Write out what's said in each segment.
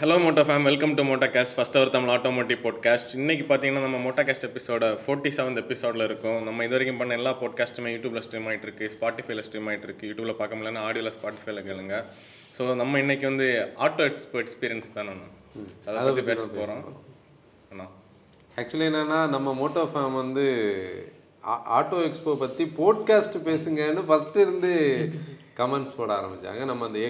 Hello Moto Fame welcome to Moto Cast first our Tamil automotive podcast இன்னைக்கு பார்த்தீங்கன்னா நம்ம Moto Cast எபிசோட forty seventh எபிசோடில் இருக்கும். நம்ம இது வரைக்கும் பண்ண எல்லா பாட்காஸ்ட்டுமே யூடியூப்ல ஸ்ட்ரீம் ஆகிட்டு இருக்கு ஸ்பாட்டிஃபைல ஸ்ட்ரீம் ஆகிட்டு இருக்கு யூடியூப்ல பார்க்க முடியலன்னா ஆடியோவில் ஸ்பாட்டிஃபைல கேளுங்க. ஸோ நம்ம இன்னைக்கு வந்து ஆட்டோ எக்ஸ்போ எக்ஸ்பீரியன்ஸ் தானே அண்ணா? அதை பற்றி பேச போகிறோம் அண்ணா? ஆக்சுவலி என்னன்னா நம்ம மோட்டோ ஃபேம் வந்து ஆட்டோ எக்ஸ்போ பற்றி போட்காஸ்ட் பேசுங்கன்னு ஃபஸ்ட்டு இருந்து கமெண்ட்ஸ் போட ஆரம்பிச்சாங்க. நம்ம அந்த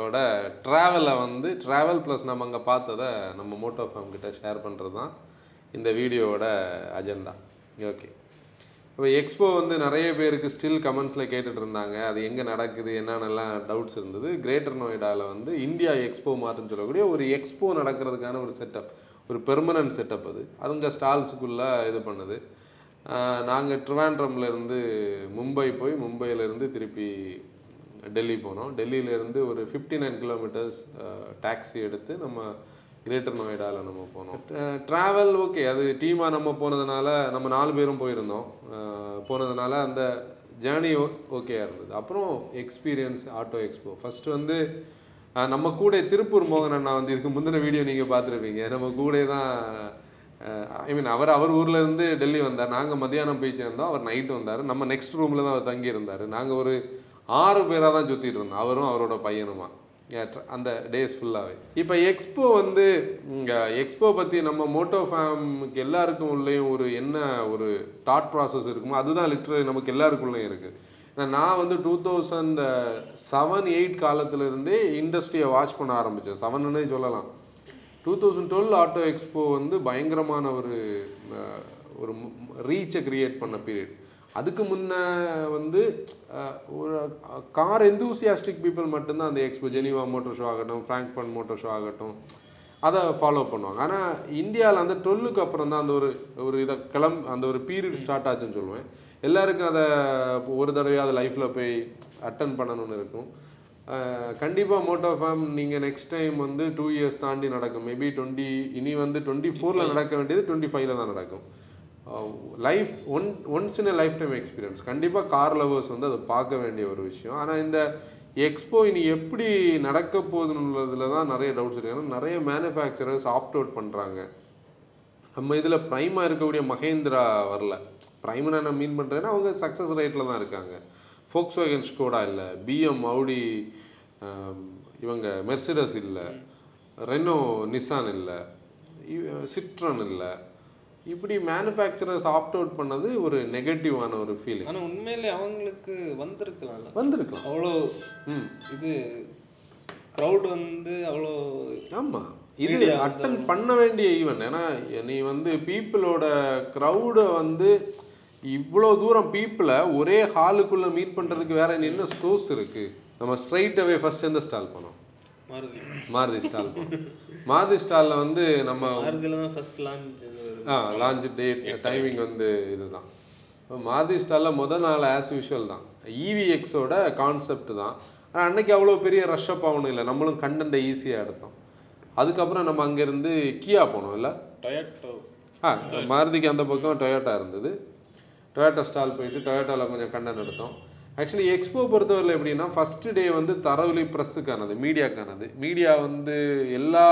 ஓட ட்ராவலை வந்து ட்ராவல் ப்ளஸ் நம்ம அங்கே பார்த்ததை நம்ம மோட்டோ ஃபார்ம் கிட்ட ஷேர் பண்ணுறது தான் இந்த வீடியோவோட அஜெண்டா ஓகே இப்போ எக்ஸ்போ வந்து நிறைய பேருக்கு ஸ்டில் கமெண்ட்ஸில் கேட்டுட்டு இருந்தாங்க. அது எங்கே நடக்குது என்னென்னலாம் டவுட்ஸ் இருந்தது. கிரேட்டர் நோய்டாவில் வந்து இந்தியா எக்ஸ்போ மாற்றுன்னு சொல்லக்கூடிய ஒரு எக்ஸ்போ நடக்கிறதுக்கான ஒரு செட்டப் ஒரு பெர்மனன்ட் செட்டப் அது. அதுங்க ஸ்டால்ஸுக்குள்ளே இது பண்ணுது. நாங்கள் ட்ரிவாண்ட்ரம்லேருந்து மும்பை போய் மும்பையிலேருந்து திருப்பி டெல்லி போனோம். டெல்லியிலேருந்து ஒரு ஃபிஃப்டி நைன் கிலோமீட்டர்ஸ் டாக்ஸி எடுத்து நம்ம கிரேட்டர் நொய்டாவில் நம்ம போனோம். ட்ராவல் ஓகே அது டீமாக நம்ம போனதுனால நம்ம நாலு பேரும் போயிருந்தோம். போனதுனால அந்த ஜேர்னி ஓகேயாக இருந்தது. அப்புறம் எக்ஸ்பீரியன்ஸ் ஆட்டோ எக்ஸ்போ ஃபஸ்ட்டு வந்து நம்ம கூட திருப்பூர் மோகன் அண்ணா வந்து இதுக்கு முந்தின வீடியோ நீங்கள் பார்த்துருப்பீங்க. நம்ம கூட தான் ஐ மீன் அவர் அவர் ஊர்லேருந்து டெல்லி வந்தார். நாங்கள் மத்தியானம் போய் சேர்ந்தோம். அவர் நைட்டு வந்தார். நம்ம நெக்ஸ்ட் ரூமில் தான் அவர் தங்கியிருந்தார். நாங்கள் ஒரு ஆறு பேராக தான் சுற்றிட்டு இருந்தோம். அவரும் அவரோட பையனுமா. அந்த டேஸ் ஃபுல்லாகவே இப்போ எக்ஸ்போ வந்து இங்கே எக்ஸ்போ பற்றி நம்ம மோட்டோ ஃபேமுக்கு எல்லாருக்கும் உள்ளேயும் ஒரு என்ன ஒரு தாட் ப்ராசஸ் இருக்குமோ அதுதான் லிட்ரலி நமக்கு எல்லாருக்குள்ளேயும் இருக்குது ஏன்னா நான் வந்து டூ தௌசண்ட் செவன் எயிட் காலத்துலேருந்தே இண்டஸ்ட்ரியை வாட்ச் பண்ண ஆரம்பித்தேன் செவனுன்னே சொல்லலாம். Two thousand twelve Auto Expo வந்து பயங்கரமான ஒரு ஒரு ரீச்சை க்ரியேட் பண்ண பீரியட் அதுக்கு முன்ன வந்து ஒரு கார் எந்தூசியாஸ்டிக் பீப்புள் மட்டும்தான் அந்த எக்ஸ்போ ஜெனிவா மோட்டர் ஷோ ஆகட்டும் ஃப்ராங்க்ஃபர்ட் மோட்டர் ஷோ ஆகட்டும் அதை ஃபாலோ பண்ணுவாங்க. ஆனால் இந்தியாவில் அந்த டுவெல்லுக்கு அப்புறம் தான் அந்த ஒரு ஒரு இதை கிளம் அந்த ஒரு பீரியட் ஸ்டார்ட் ஆச்சுன்னு சொல்லுவேன். எல்லாருக்கும் அதை ஒரு தடவையாவது லைஃப்பில் போய் அட்டன் பண்ணணும்னு இருக்கும். கண்டிப்பாக மோட்டோ ஃபேம் நீங்கள் நெக்ஸ்ட் டைம் வந்து டூ இயர்ஸ் தாண்டி நடக்கும். மேபி டுவெண்ட்டி இனி வந்து டுவெண்ட்டி ஃபோரில் நடக்க வேண்டியது டுவெண்ட்டி ஃபைவ்ல தான் நடக்கும். Life one once in lifetime experience கண்டிப்பாக கார் லவர்ஸ் வந்து அதை பார்க்க வேண்டிய ஒரு விஷயம். ஆனால் இந்த எக்ஸ்போ இனி எப்படி நடக்க போகுதுன்றதுல தான் நிறைய டவுட்ஸ் இருக்கு. ஏன்னா நிறைய மேனுஃபேக்சரர்ஸ் ஆப்ட் அவுட் பண்ணுறாங்க நம்ம இதில் ப்ரைமாக இருக்கக்கூடிய மகேந்திரா வரல. ப்ரைமை நான் மீன் பண்ணுறேன்னா அவங்க சக்ஸஸ் ரேட்டில் தான் இருக்காங்க. ஃபோக்ஸ் வேகன் ஸ்கோடா இல்லை பிஎம் அவுடி இவங்க மெர்சிடஸ் இல்லை. ரெனோ நிசான் இல்லை. சிட்ரன் இல்லை. இப்படி மேனுஃபேக்சரர்ஸ் ஆப்ட் அவுட் பண்ணது ஒரு நெகட்டிவான ஒரு ஃபீலிங் ஆனா உண்மையிலே அவங்களுக்கு வந்திருக்கலாம்ல. வந்திருக்கலாம். அவ்வளோ ம். இது க்ரௌட் வந்து அவ்வளோ ஆமாம் இது அட்டன் பண்ண வேண்டிய ஈவெண்ட் ஏன்னா நீ வந்து பீப்புளோட க்ரௌடை வந்து இவ்வளோ தூரம் பீப்புளை ஒரே ஹாலுக்குள்ளே மீட் பண்ணுறதுக்கு வேற என்ன சோர்ஸ் இருக்கு? நம்ம ஸ்ட்ரைட் அவே ஃபர்ஸ்ட் எந்த ஸ்டால் பண்ணோம் மாருதி. ஸ்டால் மாருதி ஸ்டாலில் வந்து நம்ம மாருதியில தான் ஃபர்ஸ்ட் லான்ச் ஆ லான்ச் டேட் டைமிங் வந்து இதுதான். மாருதி ஸ்டாலில் முதல் நாள் ஆஸ் யூஷுவல் தான். இவிஎக்ஸோட கான்செப்ட் தான். ஆனால் அன்னைக்கு அவ்வளோ பெரிய ரஷ்அப் ஆகணும் இல்லை. நம்மளும் கண்டென்ட்டை ஈஸியாக எடுத்தோம். அதுக்கப்புறம் நம்ம அங்கேருந்து கியா போனோம் இல்லை? டொயட்டோ ஆ மாருதிக்கு அந்த பக்கம் டொயோட்டா இருந்தது. டொயோட்டா ஸ்டால் போயிட்டு டொயோட்டாவில் கொஞ்சம் கண்டென்ட் எடுத்தோம். ஆக்சுவலி எக்ஸ்போ பொறுத்தவரையில் எப்படின்னா ஃபஸ்ட்டு டே வந்து தரவுலி ப்ரெஸ்ஸுக்கானது மீடியாக்கானது மீடியா வந்து எல்லா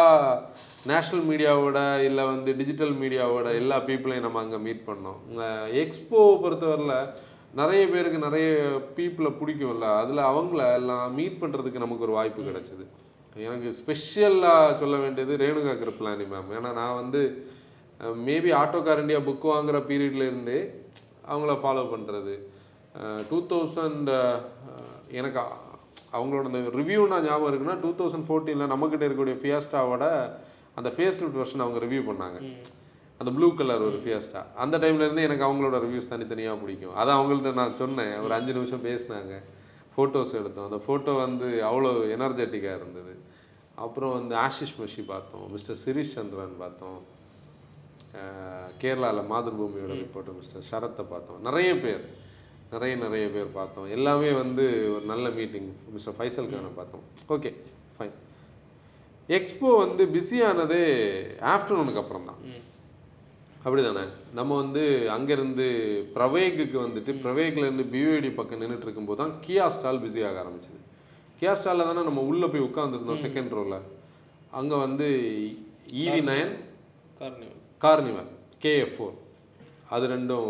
நேஷ்னல் மீடியாவோட இல்லை வந்து டிஜிட்டல் மீடியாவோட எல்லா பீப்புளையும் நம்ம அங்கே மீட் பண்ணோம். எக்ஸ்போ பொறுத்தவரையில் நிறைய பேருக்கு நிறைய பீப்புளை பிடிக்கும்ல அதில் அவங்கள எல்லாம் மீட் பண்ணுறதுக்கு நமக்கு ஒரு வாய்ப்பு கிடைச்சிது. எனக்கு ஸ்பெஷலாக சொல்ல வேண்டியது ரேணுகா கிருப்லானி மேம் ஏன்னா நான் வந்து மேபி ஆட்டோகார் இண்டியா புக் வாங்குகிற பீரியட்லேருந்தே அவங்கள ஃபாலோ பண்ணுறது டூ தௌசண்ட் எனக்கு அவங்களோட அந்த ரிவ்யூ நான் ஞாபகம் இருக்குன்னா டூ தௌசண்ட் ஃபோர்டீனில் நம்மக்கிட்ட இருக்கக்கூடிய ஃபியாஸ்டாவோட அந்த ஃபேஸ் லிஃப்ட் வெர்ஷன் அவங்க ரிவ்யூ பண்ணாங்க. அந்த ப்ளூ கலர் ஒரு ஃபியாஸ்டா அந்த டைம்ல இருந்து எனக்கு அவங்களோட ரிவ்யூஸ் தனித்தனியாக பிடிக்கும். அதை அவங்கள்ட்ட நான் சொன்னேன். ஒரு அஞ்சு நிமிஷம் பேசினாங்க. ஃபோட்டோஸ் எடுத்தோம். அந்த ஃபோட்டோ வந்து அவ்வளோ எனர்ஜெட்டிக்காக இருந்தது. அப்புறம் வந்து ஆஷிஷ் மஷி பார்த்தோம். மிஸ்டர் சிரீஷ் சந்திரன் பார்த்தோம். கேரளாவில் மாதృభூமியோட ரிப்போர்ட்டர் மிஸ்டர் சரத்தை பார்த்தோம். நிறைய பேர். நிறைய நிறைய பேர் பார்த்தோம். எல்லாமே வந்து ஒரு நல்ல மீட்டிங் மிஸ்டர் ஃபைசல் கானை பார்த்தோம். ஓகே ஃபைன் எக்ஸ்போ வந்து பிஸியானதே ஆஃப்டர்நூனுக்கு அப்புறம் தான். அப்படிதானே? நம்ம வந்து அங்கேருந்து பிரவேகுக்கு வந்துட்டு பிரவேக்லேருந்து பியூஐடி பக்கம் நின்றுட்டு இருக்கும்போது தான் கியா ஸ்டால் பிஸி ஆக ஆரம்பிச்சது. கியா ஸ்டாலில் தானே நம்ம உள்ளே போய் உட்காந்துருந்தோம் செகண்ட் ரோவில் அங்கே வந்து EV nine Carnival. Carnival. KF four அது ரெண்டும்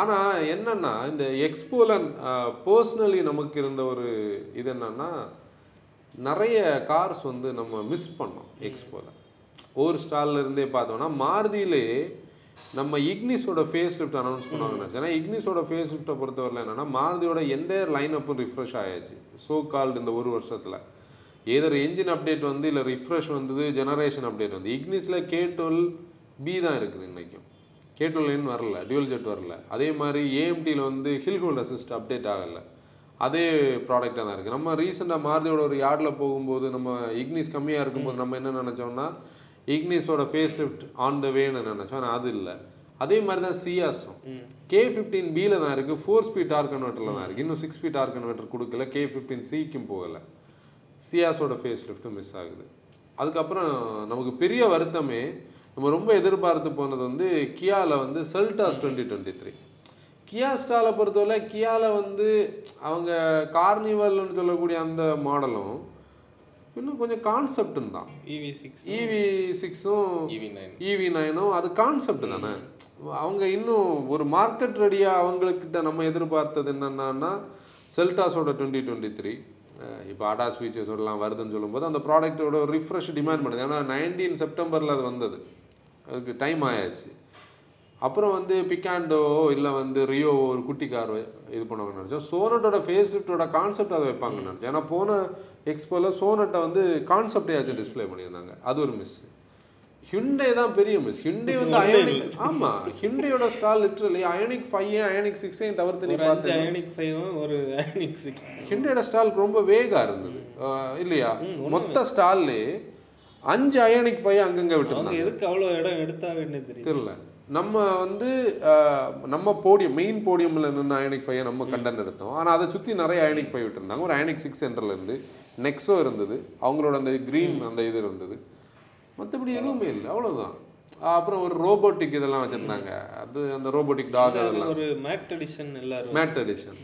ஆனால் என்னென்னா இந்த எக்ஸ்போலன் பர்சனலி நமக்கு இருந்த ஒரு இது என்னன்னா நிறைய கார்ஸ் வந்து நம்ம மிஸ் பண்ணோம் எக்ஸ்போவில் ஒரு ஸ்டாலில் இருந்தே பார்த்தோம்னா மாருதியிலே நம்ம இக்னிஸோட ஃபேஸ் லிஃப்ட் அனௌன்ஸ் பண்ணுவாங்க ஏன்னா இக்னிஸோட ஃபேஸ் லிஃப்ட்டை பொறுத்தவரையில் என்னன்னா மாருதியோட என்டையர் லைன் அப்பும் ரிஃப்ரெஷ் ஆயாச்சு. ஸோ கால்டு இந்த ஒரு வருஷத்தில். ஏதர் என்ஜின் அப்டேட் வந்து இல்லை ரிஃப்ரெஷ் வந்தது ஜெனரேஷன் அப்டேட் வந்து. இக்னிஸில் கே டுவெல் பி தான் இருக்குது இன்றைக்கும். கே டுவெல் வரல டியூல் ஜெட் வரல. அதே மாதிரி ஏஎம்டியில் வந்து ஹில் ஹோல்ட் அசிஸ்ட் அப்டேட் ஆகலை. அதே ப்ராடக்டாக தான் இருக்குது நம்ம ரீசெண்டாக மாருதியோட ஒரு யார்டில் போகும்போது நம்ம இக்னிஸ் கம்மியாக இருக்கும்போது நம்ம என்ன நினச்சோம்னா இக்னிஸோட ஃபேஸ் லிஃப்ட் ஆன் த வேன்னு நினச்சோம். ஆனால் அது இல்லை. அதே மாதிரி தான் சியாஸும் கே ஃபிஃப்டீன் பியில் தான் இருக்குது ஃபோர் ஸ்பீட் டார் கன்வெர்ட்டரில் தான் இருக்குது இன்னும் சிக்ஸ் ஸ்பீட் டார் கன்வெர்ட்டர் கொடுக்கல. கே ஃபிஃப்டீன் சிக்கும் போகலை. சியாஸோட ஃபேஸ் லிஃப்ட்டும் மிஸ் ஆகுது. அதுக்கப்புறம் நமக்கு பெரிய வருத்தமே நம்ம ரொம்ப எதிர்பார்த்து போனது வந்து கியாவில் வந்து Seltos twenty twenty three. Kia ஸ்டாலை பொறுத்தவரை கியாவில் வந்து அவங்க கார்னிவல்னு சொல்லக்கூடிய அந்த மாடலும் இன்னும் கொஞ்சம் கான்செப்ட்னு தான். இவி சிக்ஸ் இவி சிக்ஸும் இவி நைன் இவி நைனும் அது கான்செப்ட் தானே? அவங்க இன்னும் ஒரு மார்க்கெட் ரெடியாக அவங்கக்கிட்ட நம்ம எதிர்பார்த்தது என்னென்னா செல்டாஸோட டுவெண்ட்டி டுவெண்ட்டி த்ரீ. இப்போ அடாஸ் ஃபீச்சர்ஸோடலாம் வருதுன்னு சொல்லும்போது அந்த ப்ராடக்ட்டோட ரிஃப்ரெஷ் டிமாண்ட் பண்ணுது. ஏன்னா நைன்டீன் செப்டம்பரில் அது வந்தது. அதுக்கு டைம் ஆயாச்சு. அப்புறம் வந்து பிக்காண்டோ இல்லை வந்து ரியோ ஒரு குட்டி கார் இது பண்ணுவாங்கன்னு நினச்சோம். சோனட்டோட ஃபேஸ் லிஃப்டோட கான்செப்ட் அதை வைப்பாங்கன்னு நினச்சேன் ஏன்னா போன எக்ஸ்போவில் சோனட்டை வந்து கான்செப்டையாச்சும் டிஸ்ப்ளே பண்ணியிருந்தாங்க. அது ஒரு மிஸ் ஹிண்டே தான் பெரிய மிஸ் ஹிண்டே வந்து அயனிக் ஆமா. ஹிண்டேயோட stall literally Ioniq five Ioniq சிக்ஸையும் தவிர்த்து நீ பார்த்து அயனிக் ஃபைவும் ஒரு அயனிக் சிக்ஸ் ஹிண்டேயோட ஸ்டால் ரொம்ப வேகா இருந்தது. இல்லையா? மொத்த ஸ்டால்லே அஞ்சு அயனிக் ஃபைவ் அங்கங்க விட்டுருந்தாங்க. எதுக்கு அவ்வளோ இடம் எடுத்தாங்கன்னு தெரியும் தெரியல. நம்ம வந்து நம்ம போடியம் மெயின் போடியமில் நின்று அயனிக் ஃபைவை நம்ம கண்டன் எடுத்தோம். ஆனால் அதை சுற்றி நிறைய அயனிக் ஃபைவ் விட்டுருந்தாங்க. ஒரு அயனிக் சிக்ஸ் சென்டர்ல இருந்து நெக்ஸோ இருந்தது. அவங்களோட அந்த க்ரீன் அந்த இது இருந்தது. மற்றபடி எதுவுமே இல்லை. அவ்வளவுதான். அப்புறம் ஒரு ரோபோட்டிக் இதெல்லாம் வச்சுருந்தாங்க. அது அந்த ரோபோட்டிக் டாக் அதெல்லாம். ஒரு மேட் எடிஷன் எல்லாரும் மேட் எடிஷன்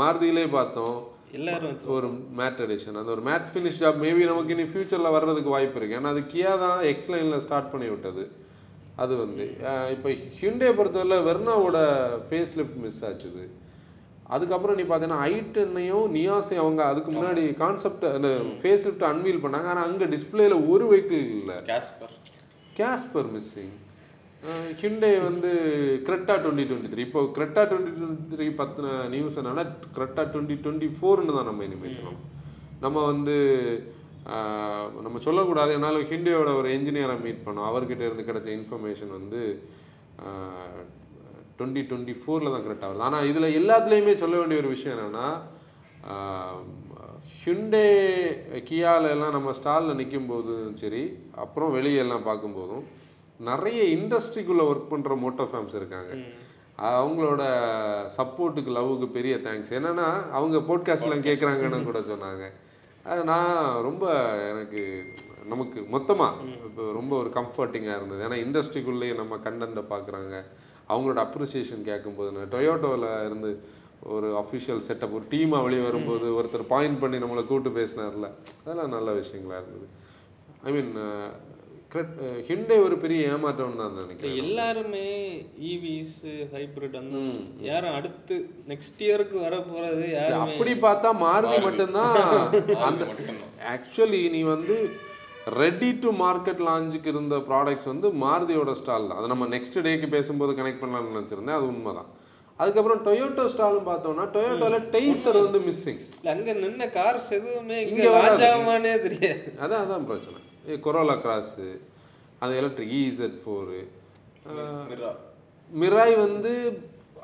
மாருதியிலே பார்த்தோம். எல்லாரும் ஒரு மேட் எடிஷன் அந்த ஒரு மேட் ஃபினிஷ் ஜாப் மேபி நமக்கு இனி ஃபியூச்சரில் வர்றதுக்கு வாய்ப்பு இருக்குது ஏன்னா அது கியா தான் எக்ஸ் லைனில் ஸ்டார்ட் பண்ணி விட்டது. அது வந்து இப்போ ஹிண்டே பொறுத்தவரை வெர்னாவோட ஃபேஸ் லிஃப்ட் மிஸ் ஆச்சுது அதுக்கப்புறம் நீ பார்த்தீங்கன்னா ஐட்டன்னையும் நியாஸையும் அவங்க அதுக்கு முன்னாடி கான்செப்ட் அந்த ஃபேஸ் லிஃப்ட் அன்வீல் பண்ணாங்க. ஆனால் அங்கே டிஸ்பிளேல ஒரு வெஹிக்கிள் இல்லை. கேஸ்பர் கேஸ்பர் மிஸ்ஸிங் ஹிண்டே வந்து கிரெட்டா டுவெண்ட்டி டுவெண்ட்டி த்ரீ இப்போ கிரெட்டா டுவெண்ட்டி டுவெண்ட்டி த்ரீ பற்றின நியூஸ் கிரெட்டா டுவெண்ட்டி டுவெண்ட்டி ஃபோர்னு தான் நம்ம இனிமேல் சொல்லணும். நம்ம வந்து நம்ம சொல்லக்கூடாது. என்னாலும் ஹிண்டேயோட ஒரு என்ஜினியரை மீட் பண்ணோம். அவர்கிட்ட இருந்து கிடைச்ச இன்ஃபர்மேஷன் வந்து டுவெண்ட்டி டுவெண்ட்டி ஃபோரில் தான் கரெக்டாக வருது. ஆனால் இதில் எல்லாத்துலேயுமே சொல்ல வேண்டிய ஒரு விஷயம் என்னென்னா ஹிண்டே கியால எல்லாம் நம்ம ஸ்டாலில் நிற்கும் போதும் சரி அப்புறம் வெளியே எல்லாம் பார்க்கும்போதும் நிறைய இண்டஸ்ட்ரிக்குள்ளே ஒர்க் பண்ணுற மோட்டோ ஃபேம்ஸ் இருக்காங்க. அவங்களோட சப்போர்ட்டுக்கு லவ்வுக்கு பெரிய தேங்க்ஸ் என்னன்னா அவங்க போட்காஸ்ட்லாம் கேட்குறாங்கன்னு கூட சொன்னாங்க. அது நான் ரொம்ப எனக்கு நமக்கு மொத்தமாக இப்போ ரொம்ப ஒரு கம்ஃபர்ட்டிங்காக இருந்தது. ஏன்னா இண்டஸ்ட்ரிக்குள்ளேயே நம்ம கண்டென்ட்டை பார்க்குறாங்க அவங்களோட அப்ரிசியேஷன் கேட்கும்போது டொயோட்டோவில் இருந்து ஒரு அஃபிஷியல் செட்டப் ஒரு டீமாக வெளியே வரும்போது ஒருத்தர் பாயிண்ட் பண்ணி நம்மளை கூப்பிட்டு பேசினார்ல அதெல்லாம் நல்ல விஷயங்களா இருந்தது. ஐ மீன் ஹிண்டே ஒரு பெரிய ஏமாற்றம் தான் நினைக்கிறேன் எல்லாருமே ஈவிஸ் ஹைபிரிட் அந்த யாரும் அடுத்து நெக்ஸ்ட் இயருக்கு வர போறது யாருமே அப்படி பார்த்தா மாருதி மட்டும்தான். அந்த ஆக்சுவலி நீ வந்து ரெடி டு மார்க்கெட் லான்ச்சுக்கு இருந்த ப்ராடக்ட்ஸ் வந்து மாருதியோட ஸ்டால் தான். அதை நம்ம நெக்ஸ்ட் டேக்கு பேசும்போது கனெக்ட் பண்ணலாம்னு நினச்சிருந்தேன். அது உண்மைதான். அதுக்கப்புறம் டொயோட்டோ ஸ்டாலும் பார்த்தோம்னா டொயோட்டோவில் டெய்சர் வந்து மிஸ்ஸிங் அங்க நின்ன கார்ஸ் எதுவுமே இங்க. ராஜாமானே தெரியாது. அதான் அதான் பிரச்சனை. கொரோலா கிராஸு அந்த electric Z four Mira Mirai வந்து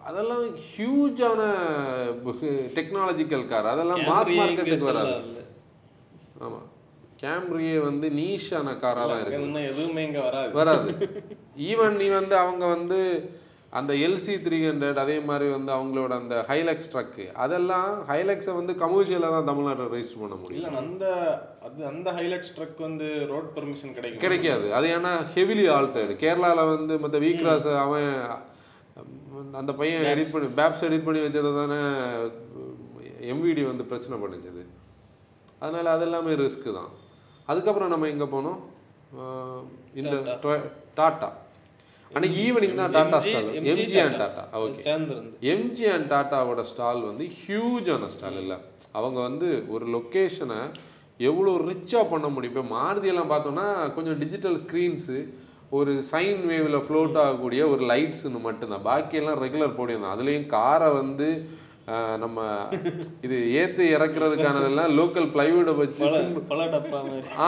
அதெல்லாம் ஹியூஜான டெக்னாலஜிக்கல் கார் அதெல்லாம் மாஸ் மார்க்கெட்டுக்கு வராது. ஆமாம் கேம்ரியே வந்து நீஷான காராக தான் இருக்கு எதுவுமே இங்க வராது. வராது. ஈவன் நீ வந்து அவங்க வந்து அந்த எல்சி த்ரீ ஹண்ட்ரட் அதே மாதிரி வந்து அவங்களோட அந்த ஹைலக்ஸ் ட்ரக்கு அதெல்லாம் ஹைலக்ஸை வந்து கமர்ஷியலாக தான் தமிழ்நாட்டில் ரெஜிஸ்டர் பண்ண முடியும். இல்ல அந்த அது அந்த ஹைலைட்ஸ் ட்ரக் வந்து ரோட் பெர்மிஷன் கிடைக்கும்? கிடைக்காது. அது ஏன்னா ஹெவிலி ஆல்டர்டு கேரளாவில் வந்து மற்ற வீக்ராஸ் அவன் அந்த பையன் எடிட் பண்ணி பேப்ஸ் எடிட் பண்ணி வச்சதை தானே எம்விடி வந்து பிரச்சனை பண்ணிச்சது. அதனால் அது எல்லாமே ரிஸ்க்கு தான். அதுக்கப்புறம் நம்ம எங்கே போனோம்? இந்த டாட்டா. அன்னைக்கு ஈவினிங் தான் tata stall MG and tata okay MG and டாட்டாவோட ஸ்டால் வந்து ஹியூஜான ஸ்டால் இல்லை. அவங்க வந்து ஒரு லொக்கேஷனை எவ்வளோ ரிச்சாக பண்ண முடியும். இப்போ மாருதியெல்லாம் பார்த்தோம்னா கொஞ்சம் டிஜிட்டல் ஸ்க்ரீன்ஸு ஒரு சைன் வேவில் ஃப்ளோட் ஆகக்கூடிய ஒரு லைட்ஸ்னு மட்டும்தான். பாக்கியெல்லாம் ரெகுலர் போடியிருந்தான் அதுலேயும் காரை வந்து நம்ம இது ஏற்று இறக்குறதுக்கானதெல்லாம் லோக்கல் பிளைவுட்டை வச்சு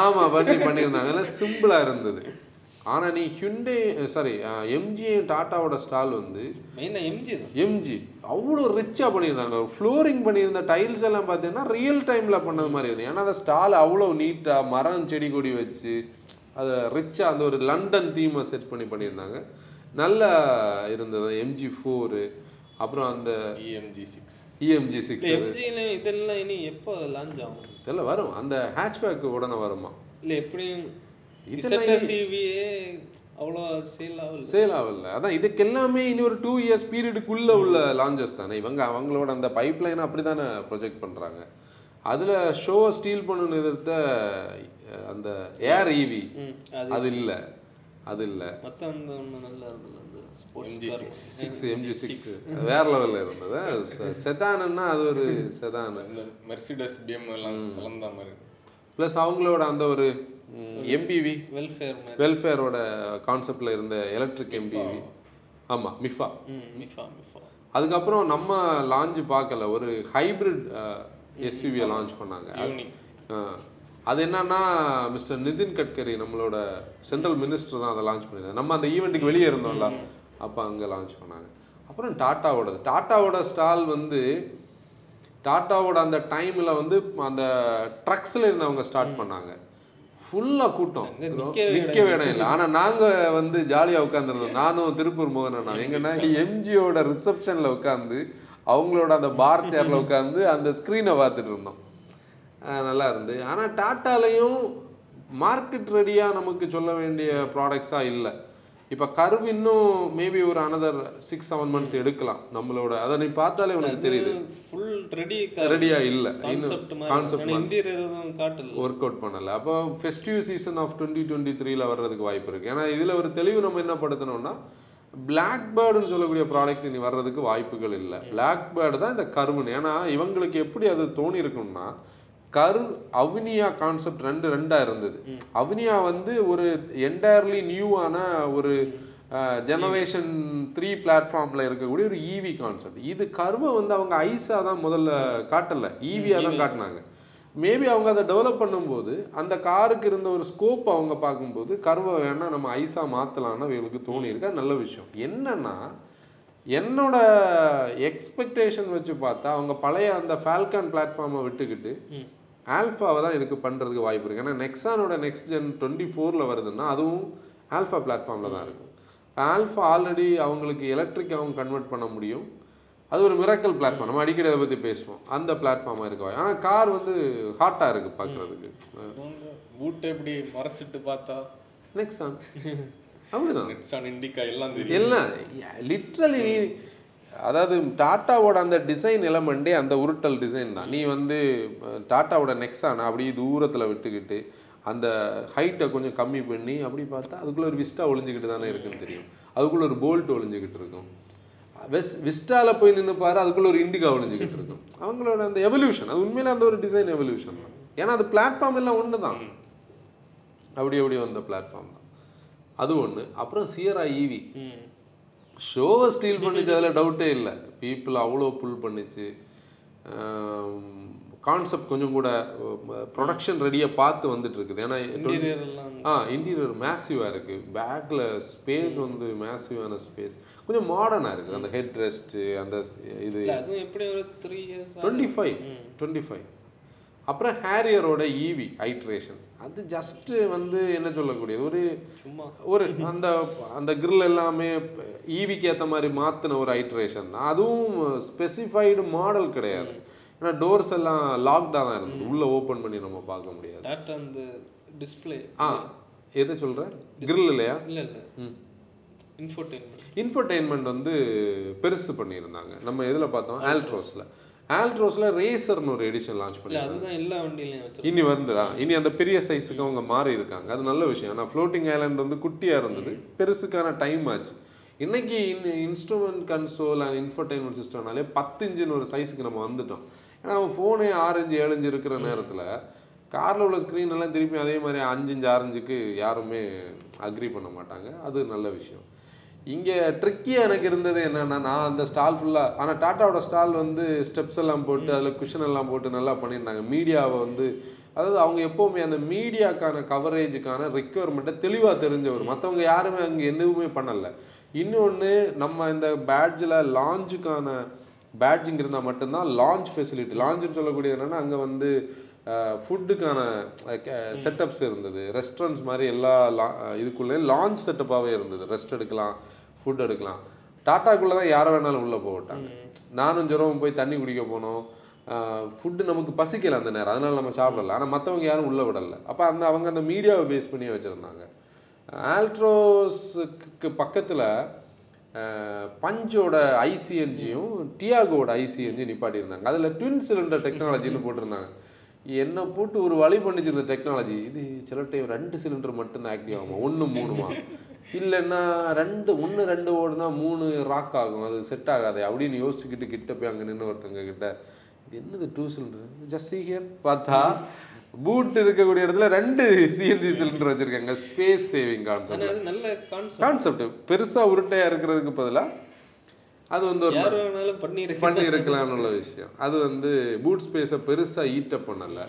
ஆமாம் பண்ணி பண்ணியிருந்தாங்க. சிம்பிளாக இருந்தது. ஆனால் நீ ஹிண்டே சாரி எம்ஜி டாட்டாவோட ஸ்டால் வந்து மெயினா எம்ஜி தான். எம்ஜி அவ்வளோ ரிச்சாக பண்ணியிருந்தாங்க. ஃப்ளோரிங் பண்ணியிருந்த டைல்ஸ் எல்லாம் பார்த்தீங்கன்னா ரியல் டைமில் பண்ணது மாதிரி இருந்தது. ஏன்னா அந்த ஸ்டால் அவ்வளோ நீட்டாக மரம் செடி கொடி வச்சு அதை ரிச்சாக அந்த ஒரு லண்டன் தீமை செட் பண்ணி பண்ணியிருந்தாங்க. நல்லா இருந்தது. எம்ஜி ஃபோரு அப்புறம் அந்த இஎம்ஜி சிக்ஸ் இஎம்ஜி சிக்ஸ் எம்ஜில இதெல்லாம் இனி எப்போ லான்ச் ஆகும்? இதெல்லாம் வரும். அந்த ஹேட்ச்பேக் உடனே வருமா? இல்ல எப்படியும் அவ்வளோ சேல் ஆகல. சேல் ஆகல. அதான் இதுக்கு எல்லாமே இனி ஒரு டூ இயர்ஸ் பீரியடுக்குள்ள உள்ள லான்ச்சஸ் தானே? இவங்க அவங்களோட அந்த பைப் லைனை அப்படி தானே ப்ரொஜெக்ட் பண்ணுறாங்க அதில் ஷோவை ஸ்டீல் பண்ணு அஹ், அந்த ஏர் ஈவி ம் அது இல்லை. அது இல்லை. மற்ற அந்த ஒன்று நல்லா இருந்தது அந்த sports MG six six MG six வேற லெவலில் இருந்தது. செதானுன்னா அது ஒரு செதான் மெர்சிடஸ் பிஎம் எல்லாம் கலந்த மாதிரி. ப்ளஸ் அவங்களோட அந்த ஒரு எம்பிவி வெல்ஃபேர் வெல்ஃபேரோட கான்செப்டில் இருந்த எலக்ட்ரிக் எம்பிவி ஆமாம் மிஃபா மிஃபா மிஃபா அதுக்கப்புறம் நம்ம லான்ச் பார்க்கல ஒரு ஹைபிரிட் எஸ்யூவியை லான்ச் பண்ணாங்க. அது என்னன்னா மிஸ்டர் நிதின் கட்கரி நம்மளோட சென்ட்ரல் மினிஸ்டர் தான் அதை லான்ச் பண்ணியிருந்தாங்க நம்ம அந்த ஈவெண்ட்டுக்கு வெளியே இருந்தோம்ல அப்போ அங்கே லான்ச் பண்ணாங்க. அப்புறம் டாட்டாவோடது. டாட்டாவோட ஸ்டால் வந்து டாட்டாவோட அந்த டைமில் வந்து அந்த ட்ரக்ஸில் இருந்தவங்க ஸ்டார்ட் பண்ணாங்க. ஃபுல்லாக கூட்டம். நிற்கவே இடம் இல்லை. ஆனால் நாங்கள் வந்து ஜாலியாக உட்காந்துருந்தோம் நானும் திருப்பூர் மோகன் எங்கன்னா எம்ஜியோட ரிசப்ஷனில் உட்காந்து அவங்களோட அந்த பார் சேரில் உட்காந்து அந்த ஸ்க்ரீனை பார்த்துட்டு இருந்தோம். நல்லா இருந்து. ஆனால் டாட்டாலையும் மார்க்கெட் ரெடியாக நமக்கு சொல்ல வேண்டிய ப்ராடக்ட்ஸாக இல்லை. இப்போ கர்வ் இன்னும் மேபி ஒரு அனதர் சிக்ஸ் செவன் மந்த்ஸ் எடுக்கலாம் நம்மளோட. அதை நீ பார்த்தாலே உனக்கு தெரியுது. ஃபுல் ரெடி ரெடியாக இல்லை. கான்செப்ட் இன்னும் ஒர்க் அவுட் பண்ணல. அப்போ festive season of twenty twenty த்ரீல வர்றதுக்கு வாய்ப்பு இருக்கு. ஏன்னா இதில் ஒரு தெளிவு நம்ம என்ன படுத்தணும்னா பிளாக் பேர்டுன்னு சொல்லக்கூடிய ப்ராடக்ட் இனி வர்றதுக்கு வாய்ப்புகள் இல்லை. பிளாக் பேர்டு தான் இந்த கருவுன்னு. ஏன்னா இவங்களுக்கு எப்படி அது தோணி இருக்கும்னா கரு அவ்னியா கான்செப்ட் ரெண்டு ரெண்டா இருந்தது. அவ்னியா வந்து ஒரு என்டையர்லி நியூவான ஒரு ஜெனரேஷன் த்ரீ பிளாட்ஃபார்மில் இருக்கக்கூடிய ஒரு ஈவி கான்செப்ட் இது கருவை வந்து அவங்க ஐஸாக தான் முதல்ல காட்டலை. ஈவியாக தான் காட்டினாங்க. மேபி அவங்க அதை டெவலப் பண்ணும்போது அந்த காருக்கு இருந்த ஒரு ஸ்கோப் அவங்க பார்க்கும்போது கருவை வேணால் நம்ம ஐஸாக மாற்றலாம்னு இவங்களுக்கு தோணியிருக்கு. அது நல்ல விஷயம். என்னன்னா என்னோட எக்ஸ்பெக்டேஷன் வச்சு பார்த்தா அவங்க பழைய அந்த ஃபால்கான் பிளாட்ஃபார்மை விட்டுக்கிட்டு ஆல்ஃபாவை தான் இதுக்கு பண்ணுறதுக்கு வாய்ப்பு இருக்குது ஏன்னா நெக்ஸானோட நெக்ஸ்ட் ஜென் டுவெண்ட்டி ஃபோரில் வருதுன்னா அதுவும் ஆல்ஃபா பிளாட்ஃபார்மில் தான் இருக்கும். ஆல்ஃபா ஆல்ரெடி அவங்களுக்கு எலக்ட்ரிக் அவங்க கன்வெர்ட் பண்ண முடியும். அது ஒரு மிரக்கல் பிளாட்ஃபார்ம் நம்ம அடிக்கடி அதை பற்றி பேசுவோம். அந்த பிளாட்ஃபார்மாக இருக்கு ஆனால் கார் வந்து ஹாட்டாக இருக்குது பார்க்குறதுக்கு பூட்டை எப்படி மறைச்சிட்டு பார்த்தா? நெக்ஸான் அப்படிதான். நெட்ஸான் இண்டிகா எல்லாம் எல்லாம் லிட்ரலி அதாவது டாட்டாவோட அந்த டிசைன் எலமெண்ட்டே அந்த உருட்டல் டிசைன் தான். நீ வந்து டாட்டாவோட நெக்ஸான அப்படியே தூரத்தில் விட்டுக்கிட்டு அந்த ஹைட்டை கொஞ்சம் கம்மி பண்ணி அப்படி பார்த்தா அதுக்குள்ளே ஒரு விஸ்டா ஒளிஞ்சிக்கிட்டு தானே இருக்குன்னு தெரியும். அதுக்குள்ளே ஒரு போல்ட் ஒளிஞ்சிக்கிட்டு இருக்கும். வெஸ் விஸ்டாவில் போய் நின்று பாரு அதுக்குள்ளே ஒரு இண்டிகா ஒளிஞ்சிக்கிட்டு இருக்கும். அவங்களோட அந்த எவல்யூஷன் அது உண்மையில அந்த ஒரு டிசைன் எவல்யூஷன் தான். ஏன்னா அது பிளாட்ஃபார்ம் எல்லாம் ஒன்று தான். அப்படி அப்படி வந்த பிளாட்ஃபார்ம் தான். அது ஒன்று அப்புறம் சியரா ஈவி. ஷோவை ஸ்டீல் பண்ணிச்சு அதில் டவுட்டே இல்லை. பீப்புள் அவ்வளோ புல் பண்ணிச்சு. கான்செப்ட் கொஞ்சம் கூட ப்ரொடக்ஷன் ரெடியாக பார்த்து வந்துட்டு இருக்குது ஏன்னா ஆ இன்டீரியர் மேசிவாக இருக்குது பேக்கில் ஸ்பேஸ் வந்து மேசிவான ஸ்பேஸ் கொஞ்சம் மாடர்னாக இருக்குது அந்த ஹெட் ரெஸ்ட்டு அந்த இது. எப்படி ஒரு three years twenty five twenty five அப்புறம் ஹேரியரோட ஈவி ஐட்ரேஷன் அது ஜஸ்ட்டு வந்து என்ன சொல்லக்கூடியது? ஒரு சும்மா. ஒரு அந்த அந்த grill எல்லாமே ஈவிக்கு ஏற்ற மாதிரி மாற்றின ஒரு ஐட்ரேஷன் அதுவும் ஸ்பெசிஃபைடு மாடல் கிடையாது. ஏன்னா டோர்ஸ் எல்லாம் லாக்டாக தான் இருந்தது. உள்ளே ஓப்பன் பண்ணி நம்ம பார்க்க முடியாது. அந்த டிஸ்ப்ளே ஆ எதை சொல்கிற grill இல்லையா? இல்ல இல்ல. இன்ஃபோடெயின்மெண்ட் இன்ஃபர்டெயின்மெண்ட் வந்து பெருசு பண்ணியிருந்தாங்க. நம்ம எதில் பார்த்தோம்? ஆல்ட்ரோஸில் ஆல்ட்ரோஸில் ரேசர்னு ஒரு எடிஷன் லான்ச் பண்ணி அதுதான் எல்லா வண்டியிலையும் இனி வந்துடா. இனி அந்த பெரிய சைஸுக்கு அவங்க மாறி இருக்காங்க. அது நல்ல விஷயம். ஆனால் ஃப்ளோட்டிங் ஐலாண்ட் வந்து குட்டியாக இருந்தது. பெருசுக்கான டைம் ஆச்சு. இன்னைக்கு in instrument console and infotainment சிஸ்டம்னாலே பத்து இன்ச்சின் ஒரு சைஸுக்கு நம்ம வந்துட்டோம். ஏன்னா அவன் ஃபோனே இன்ச்சு ஏழு இன்ச்சு இருக்கிற நேரத்தில் காரில் உள்ள ஸ்க்ரீன் எல்லாம் திருப்பி அதே மாதிரி அஞ்சு இன்ச்சு ஆறு இன்ச்சுக்கு யாருமே அக்ரி பண்ண மாட்டாங்க. அது நல்ல விஷயம். இங்கே ட்ரிக்கியாக எனக்கு இருந்தது என்னன்னா நான் அந்த ஸ்டால் ஃபுல்லாக ஆனால் டாட்டாவோட ஸ்டால் வந்து ஸ்டெப்ஸ் எல்லாம் போட்டு அதில் குஷன் எல்லாம் போட்டு நல்லா பண்ணியிருந்தாங்க. மீடியாவை வந்து அதாவது அவங்க எப்போவுமே அந்த மீடியாக்கான கவரேஜுக்கான ரெக்குயர்மெண்ட்டை தெளிவாக தெரிஞ்சவர் மற்றவங்க யாருமே அங்கே எதுவுமே பண்ணலை. இன்னொன்று நம்ம இந்த பேட்ஜில் லான்ச்சுக்கான பேட்ஜிங் இருந்தால் மட்டும்தான் லான்ச் ஃபெசிலிட்டி லான்ச்சுன்னு சொல்லக்கூடியது என்னென்னா அங்கே வந்து ஃபுட்டுக்கான செட்டப்ஸ் இருந்தது. ரெஸ்டாரண்ட்ஸ் மாதிரி எல்லா லா இதுக்குள்ளேயும் லான்ச் செட்டப்பாகவே இருந்தது. ரெஸ்ட் எடுக்கலாம். ஃபுட் எடுக்கலாம். டாட்டாக்குள்ளே தான் யாரை வேணாலும் உள்ளே போட்டாங்க நானும் ஜெரோவும் போய் தண்ணி குடிக்க போனோம். ஃபுட்டு நமக்கு பசிக்கல அந்த நேரம். அதனால நம்ம சாப்பிடல. ஆனால் மற்றவங்க யாரும் உள்ளே விடல. அப்போ அந்த அவங்க அந்த மீடியாவை பேஸ் பண்ணி வச்சுருந்தாங்க. ஆல்ட்ரோஸுக்கு பக்கத்தில் பஞ்சோட ஐசிஎன்ஜியும் டியாகோட ஐசிஎன்ஜி நிப்பாட்டியிருந்தாங்க அதில் ட்வின் சிலிண்டர் டெக்னாலஜின்னு போட்டிருந்தாங்க. என்ன போட்டு ஒரு வழி பண்ணிச்சு இந்த டெக்னாலஜி இது சில டைம் ரெண்டு சிலிண்டர் மட்டும்தான் ஆக்டிவ் ஆகுமா? ஒன்று மூணுமா? இல்லைன்னா ரெண்டு ஒன்று ரெண்டு ஓடுனா மூணு ராக் ஆகும். அது செட் ஆகாது. அப்படின்னு யோசிச்சுக்கிட்டு கிட்ட போய் அங்கே நின்று ஒருத்தங்க கிட்ட இது என்னது டூ சிலிண்டர் ஜஸ்ட் ஹியர் பார்த்தா பூட் இருக்கக்கூடிய இடத்துல ரெண்டு சிஎன்சி சிலிண்டர் வச்சிருக்காங்க ஸ்பேஸ் சேவிங் கான்செப்ட் நல்ல கான்செப்ட் பெருசா உருட்டையா இருக்கிறதுக்கு பதிலா அது வந்து ஒரு பண்ணி இருக்கலாம்னு உள்ள விஷயம். அது வந்து பூட் ஸ்பேஸை பெருசா ஈட்டப் பண்ணல.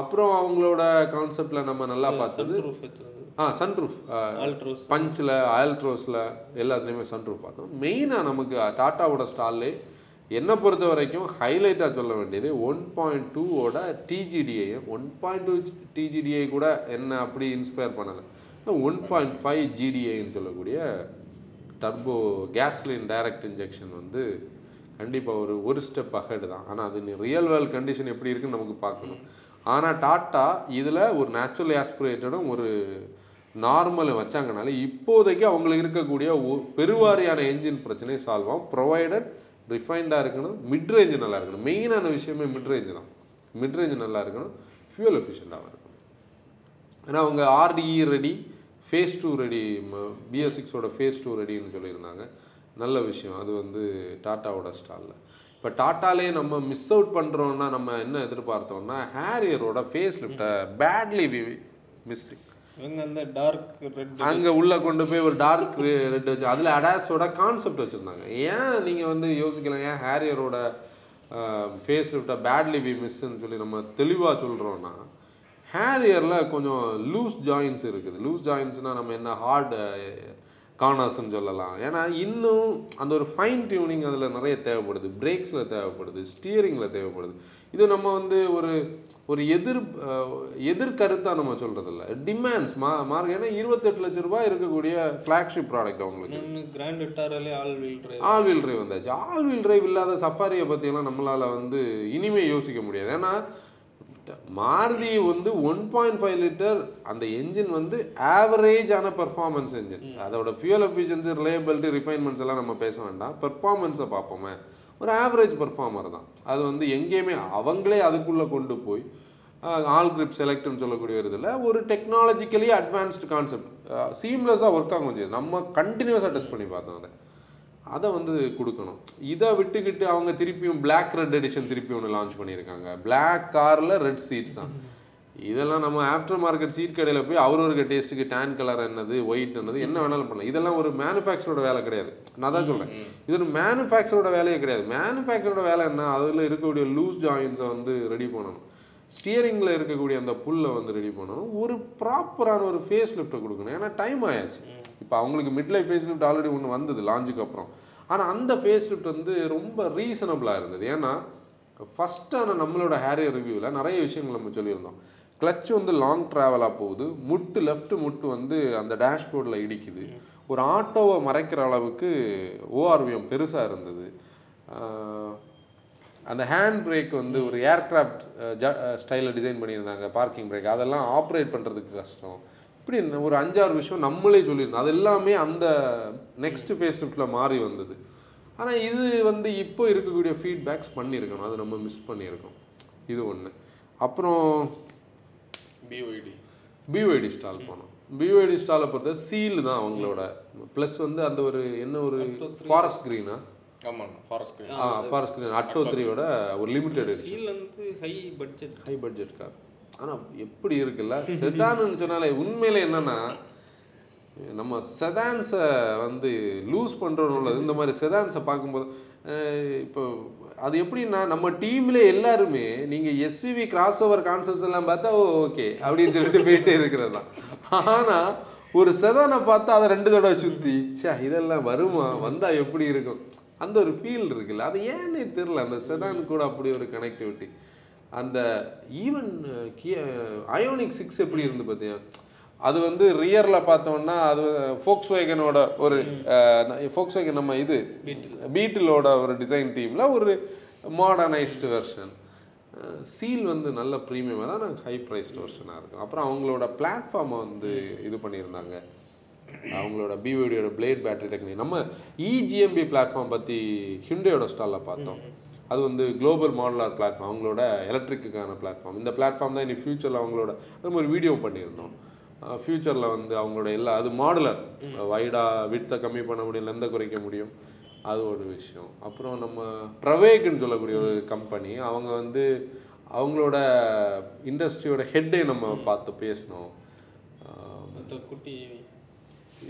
அப்புறம் அவங்களோட கான்செப்ட்ல நம்ம நல்லா பார்த்தது ஆ சன்ரூஃப் ஆல்ட்ரோஸ் பஞ்சில் ஆல்ட்ரோஸில் எல்லாத்துலேயுமே சன்ரூஃப் பார்த்தோம். மெயினாக நமக்கு டாட்டாவோட ஸ்டால்லே என்னை பொறுத்த வரைக்கும் ஹைலைட்டாக சொல்ல வேண்டியது ஒன் பாயிண்ட் டூவோட TGDI one point two TGDI கூட என்ன அப்படி இன்ஸ்பயர் பண்ணலை. ஒன் பாயிண்ட் ஃபைவ் ஜிடிஐன்னு சொல்லக்கூடிய டர்போ கேஸ்லின் டைரக்ட் இன்ஜெக்ஷன் வந்து கண்டிப்பாக ஒரு ஒரு ஸ்டெப் அஹெட் தான். ஆனால் அது ரியல் வேர்ல்ட் கண்டிஷன் எப்படி இருக்குன்னு நமக்கு பார்க்கணும். ஆனால் டாட்டா இதில் ஒரு நேச்சுரல் ஆஸ்பிரேட்டடும் ஒரு நார்மல் வச்சாங்கனாலே இப்போதைக்கு அவங்களுக்கு இருக்கக்கூடிய ஒ- பெருவாரியான என்ஜின் பிரச்சனையை சால்வ் ஆகும். ப்ரொவைடட் ரிஃபைண்டாக இருக்கணும். மிட் ரேஞ்சு நல்லா இருக்கணும். மெயினான விஷயமே மிட் ரேஞ்சு தான். மிட் ரேஞ்சு நல்லா இருக்கணும். ஃபியூல் எஃபிஷியண்டாக இருக்கணும். ஏன்னா அவங்க RDE ready phase two ready BS சிக்ஸோட phase two ரெடின்னு சொல்லியிருந்தாங்க. நல்ல விஷயம். அது வந்து டாட்டாவோட ஸ்டாலில் இப்போ டாட்டாலே நம்ம மிஸ் அவுட் பண்ணுறோன்னா நம்ம என்ன எதிர்பார்த்தோம்னா ஹேரியரோட ஃபேஸ் லிஃப்டை பேட்லி மிஸ்ஸிங் இவங்க அந்த டார்க் ரெட் அங்கே உள்ளே கொண்டு போய் ஒரு டார்க் ரெட் வச்சு அதில் அடாஸோட கான்செப்ட் வச்சுருந்தாங்க. ஏன் நீங்கள் வந்து யோசிக்கலாம் ஏன் ஹேரியரோட ஃபேஸ் லிஃப்டை பேட்லி பி மிஸ்ன்னு சொல்லி நம்ம தெளிவாக சொல்கிறோன்னா ஹேரியரில் கொஞ்சம் லூஸ் ஜாயின்ஸ் இருக்குது. லூஸ் ஜாயின்ஸ்னால் நம்ம என்ன ஹார்டு கார்னர்ஸ்ன்னு சொல்லலாம். ஏன்னா இன்னும் அந்த ஒரு ஃபைன் டியூனிங் அதில் நிறைய தேவைப்படுது. பிரேக்ஸில் தேவைப்படுது ஸ்டியரிங்கில் தேவைப்படுது. இது நம்ம வந்து ஒரு ஒரு எதிர் எதிர்கருத்தாக நம்ம சொல்கிறதில்ல டிமாண்ட்ஸ் மா மார்க் ஏன்னா இருபத்தெட்டு லட்ச ரூபாய் இருக்கக்கூடிய ஃப்ளாக்ஷிப் ப்ராடக்ட் அவங்களுக்கு. இன்னொன்று grand விட்டாரலே all wheel drive all wheel drive வந்தாச்சு. ஆல் வீல் டிரைவ் இல்லாத சஃபாரியை பற்றியெல்லாம் நம்மளால் வந்து இனிமே யோசிக்க முடியாது. ஏன்னா மாருதி வந்து ஒன் பாயிண்ட் ஃபைவ் லிட்டர் அந்த என்ஜின் வந்து ஆவரேஜான பெர்ஃபார்மன்ஸ் என்ஜின் அதோட ஃபியூல் எஃபிஷியன்சி ரிலையபிலிட்டி ரிஃபைன்மெண்ட்ஸ் எல்லாம் நம்ம பேச வேண்டாம். பெர்ஃபார்மன்ஸை பார்ப்போமே. ஒரு ஆவரேஜ் பெர்ஃபார்மர் தான். அது வந்து எங்கேயுமே அவங்களே அதுக்குள்ளே கொண்டு போய் ஆல் கிரிப் செலக்ட்னு சொல்லக்கூடிய ஒரு இதில் ஒரு டெக்னாலஜிக்கலி அட்வான்ஸ்டு கான்செப்ட் சீம்லெஸ்ஸாக ஒர்க் ஆகும். நம்ம கண்டினியூஸாக டெஸ்ட் பண்ணி பார்த்தோம் அதை. அதை வந்து கொடுக்கணும். இதை விட்டுக்கிட்டு அவங்க திருப்பியும் Black ரெட் எடிஷன் திருப்பி ஒன்று லான்ச் பண்ணியிருக்காங்க. Black காரில் ரெட் சீட்ஸ் தான். இதெல்லாம் நம்ம ஆஃப்டர் மார்க்கெட் சீட் கடையில் போய் அவர் ஒரு டேஸ்ட்டுக்கு டேன் கலர் என்னது ஒயிட் என்னது என்ன வேணாலும் பண்ணலாம். இதெல்லாம் ஒரு மேனுஃபேக்சரோட வேலை கிடையாது. நான் தான் சொல்கிறேன் இது ஒரு மேனுஃபேக்சரோட வேலையே கிடையாது. மேனுஃபேக்சரோட வேலை என்ன? அதில் இருக்கக்கூடிய லூஸ் ஜாயின்ஸை வந்து ரெடி பண்ணணும். ஸ்டியரிங்கில் இருக்கக்கூடிய அந்த புல்லை வந்து ரெடி பண்ணணும். ஒரு ப்ராப்பரான ஒரு ஃபேஸ் லிஃப்ட்டை கொடுக்கணும். ஏன்னா டைம் ஆயாச்சு. இப்போ அவங்களுக்கு mid life facelift already ஒன்று வந்தது லான்ச்சுக்கு அப்புறம். ஆனால் அந்த ஃபேஸ் லிஃப்ட் வந்து ரொம்ப ரீசனபிளாக இருந்தது. ஏன்னா ஃபஸ்ட்டான நம்மளோட ஹேரியர் ரிவ்யூவில் நிறைய விஷயங்கள் நம்ம சொல்லியிருந்தோம். கிளச் வந்து லாங் ட்ராவலாக போகுது. முட்டு லெஃப்ட் முட்டு வந்து அந்த டேஷ்போர்டில் இடிக்குது. ஒரு ஆட்டோவை மறைக்கிற அளவுக்கு ஓஆர்விஎம் பெருசாக இருந்தது. அந்த ஹேண்ட் பிரேக் வந்து ஒரு ஏர்கிராஃப்ட் ஸ்டைலில் டிசைன் பண்ணியிருந்தாங்க பார்க்கிங் பிரேக் அதெல்லாம் ஆப்ரேட் பண்ணுறதுக்கு கஷ்டம். இப்படி ஒரு அஞ்சாறு விஷயம் நம்மளே சொல்லியிருந்தோம். அது எல்லாமே அந்த நெக்ஸ்ட் ஃபேஸ் லிஃப்டில் மாறி வந்தது. ஆனால் இது வந்து இப்போ இருக்கக்கூடிய ஃபீட்பேக்ஸ் பண்ணியிருக்கணும். அது நம்ம மிஸ் பண்ணியிருக்கோம். இது ஒன்று அப்புறம் பிஒய்டி பிஓஐடி ஸ்டால் போனோம். பிஓஐடி ஸ்டாலை பொறுத்த சீல் தான் அவங்களோட. ப்ளஸ் வந்து அந்த ஒரு என்ன ஒரு ஃபாரஸ்ட் க்ரீனா ஆமாம் forest ah forest green Atto த்ரீயோட ஒரு limited high budget high budget car ஆனால் எப்படி இருக்குல்ல? செடான்னு சொன்னாலே உண்மையில என்னன்னா நம்ம செதான்ஸை வந்து லூஸ் பண்ணுறோம்ல இந்த மாதிரி செதான்ஸை பார்க்கும்போது இப்போ அது எப்படின்னா நம்ம டீம்ல எல்லாருமே நீங்கள் எஸ்யூவி கிராஸ் ஓவர் கான்செப்ட்ஸ் எல்லாம் பார்த்தா ஓகே அப்படின்னு சொல்லிட்டு போயிட்டே இருக்கிறது தான். ஆனால் ஒரு செதானை பார்த்தா அதை ரெண்டு தடவை சுற்றி ச்சே இதெல்லாம் வருமா? வந்தால் எப்படி இருக்கும்? அந்த ஒரு ஃபீல் இருக்குல்ல. அது ஏன்னே தெரில அந்த செதான் கூட அப்படி ஒரு கனெக்டிவிட்டி அந்த ஈவன் அயோனிக் சிக்ஸ் எப்படி இருந்து பார்த்தியா அது வந்து ரியரில் பார்த்தோம்னா அது ஃபோக்ஸ் வேகனோட ஒரு ஃபோக்ஸ் வேகன் நம்ம இது பீட்டிலோட ஒரு டிசைன் டீமில் ஒரு மாடர்னைஸ்டு வெர்ஷன் சீல் வந்து நல்ல ப்ரீமியமாக தான் ஹை ப்ரைஸ்டு வெர்ஷனாக இருக்கும். அப்புறம் அவங்களோட பிளாட்ஃபார்மை வந்து இது பண்ணியிருந்தாங்க. அவங்களோட பிஓடியோட பிளேட் பேட்டரி டெக்னிக் நம்ம இஜிஎம்பி பிளாட்ஃபார்ம் பற்றி ஹிண்டேயோட ஸ்டாலில் பார்த்தோம். அது வந்து குளோபல் மாடலார் பிளாட்ஃபார்ம் அவங்களோட எலக்ட்ரிக்குக்கான பிளாட்ஃபார்ம் இந்த பிளாட்ஃபார்ம் தான் இனி ஃபியூச்சரில் அவங்களோட அது ஒரு வீடியோ பண்ணியிருந்தோம். ஃப்யூச்சரில் வந்து அவங்களோட எல்லா அது மாடுலர் வைடாக விட்டை கம்மி பண்ண முடியும் லெந்தை குறைக்க முடியும். அது ஒரு விஷயம். அப்புறம் நம்ம ப்ரவேக்குன்னு சொல்லக்கூடிய ஒரு கம்பெனி அவங்க வந்து அவங்களோட இண்டஸ்ட்ரியோட ஹெட்டே நம்ம பார்த்து அந்த குட்டி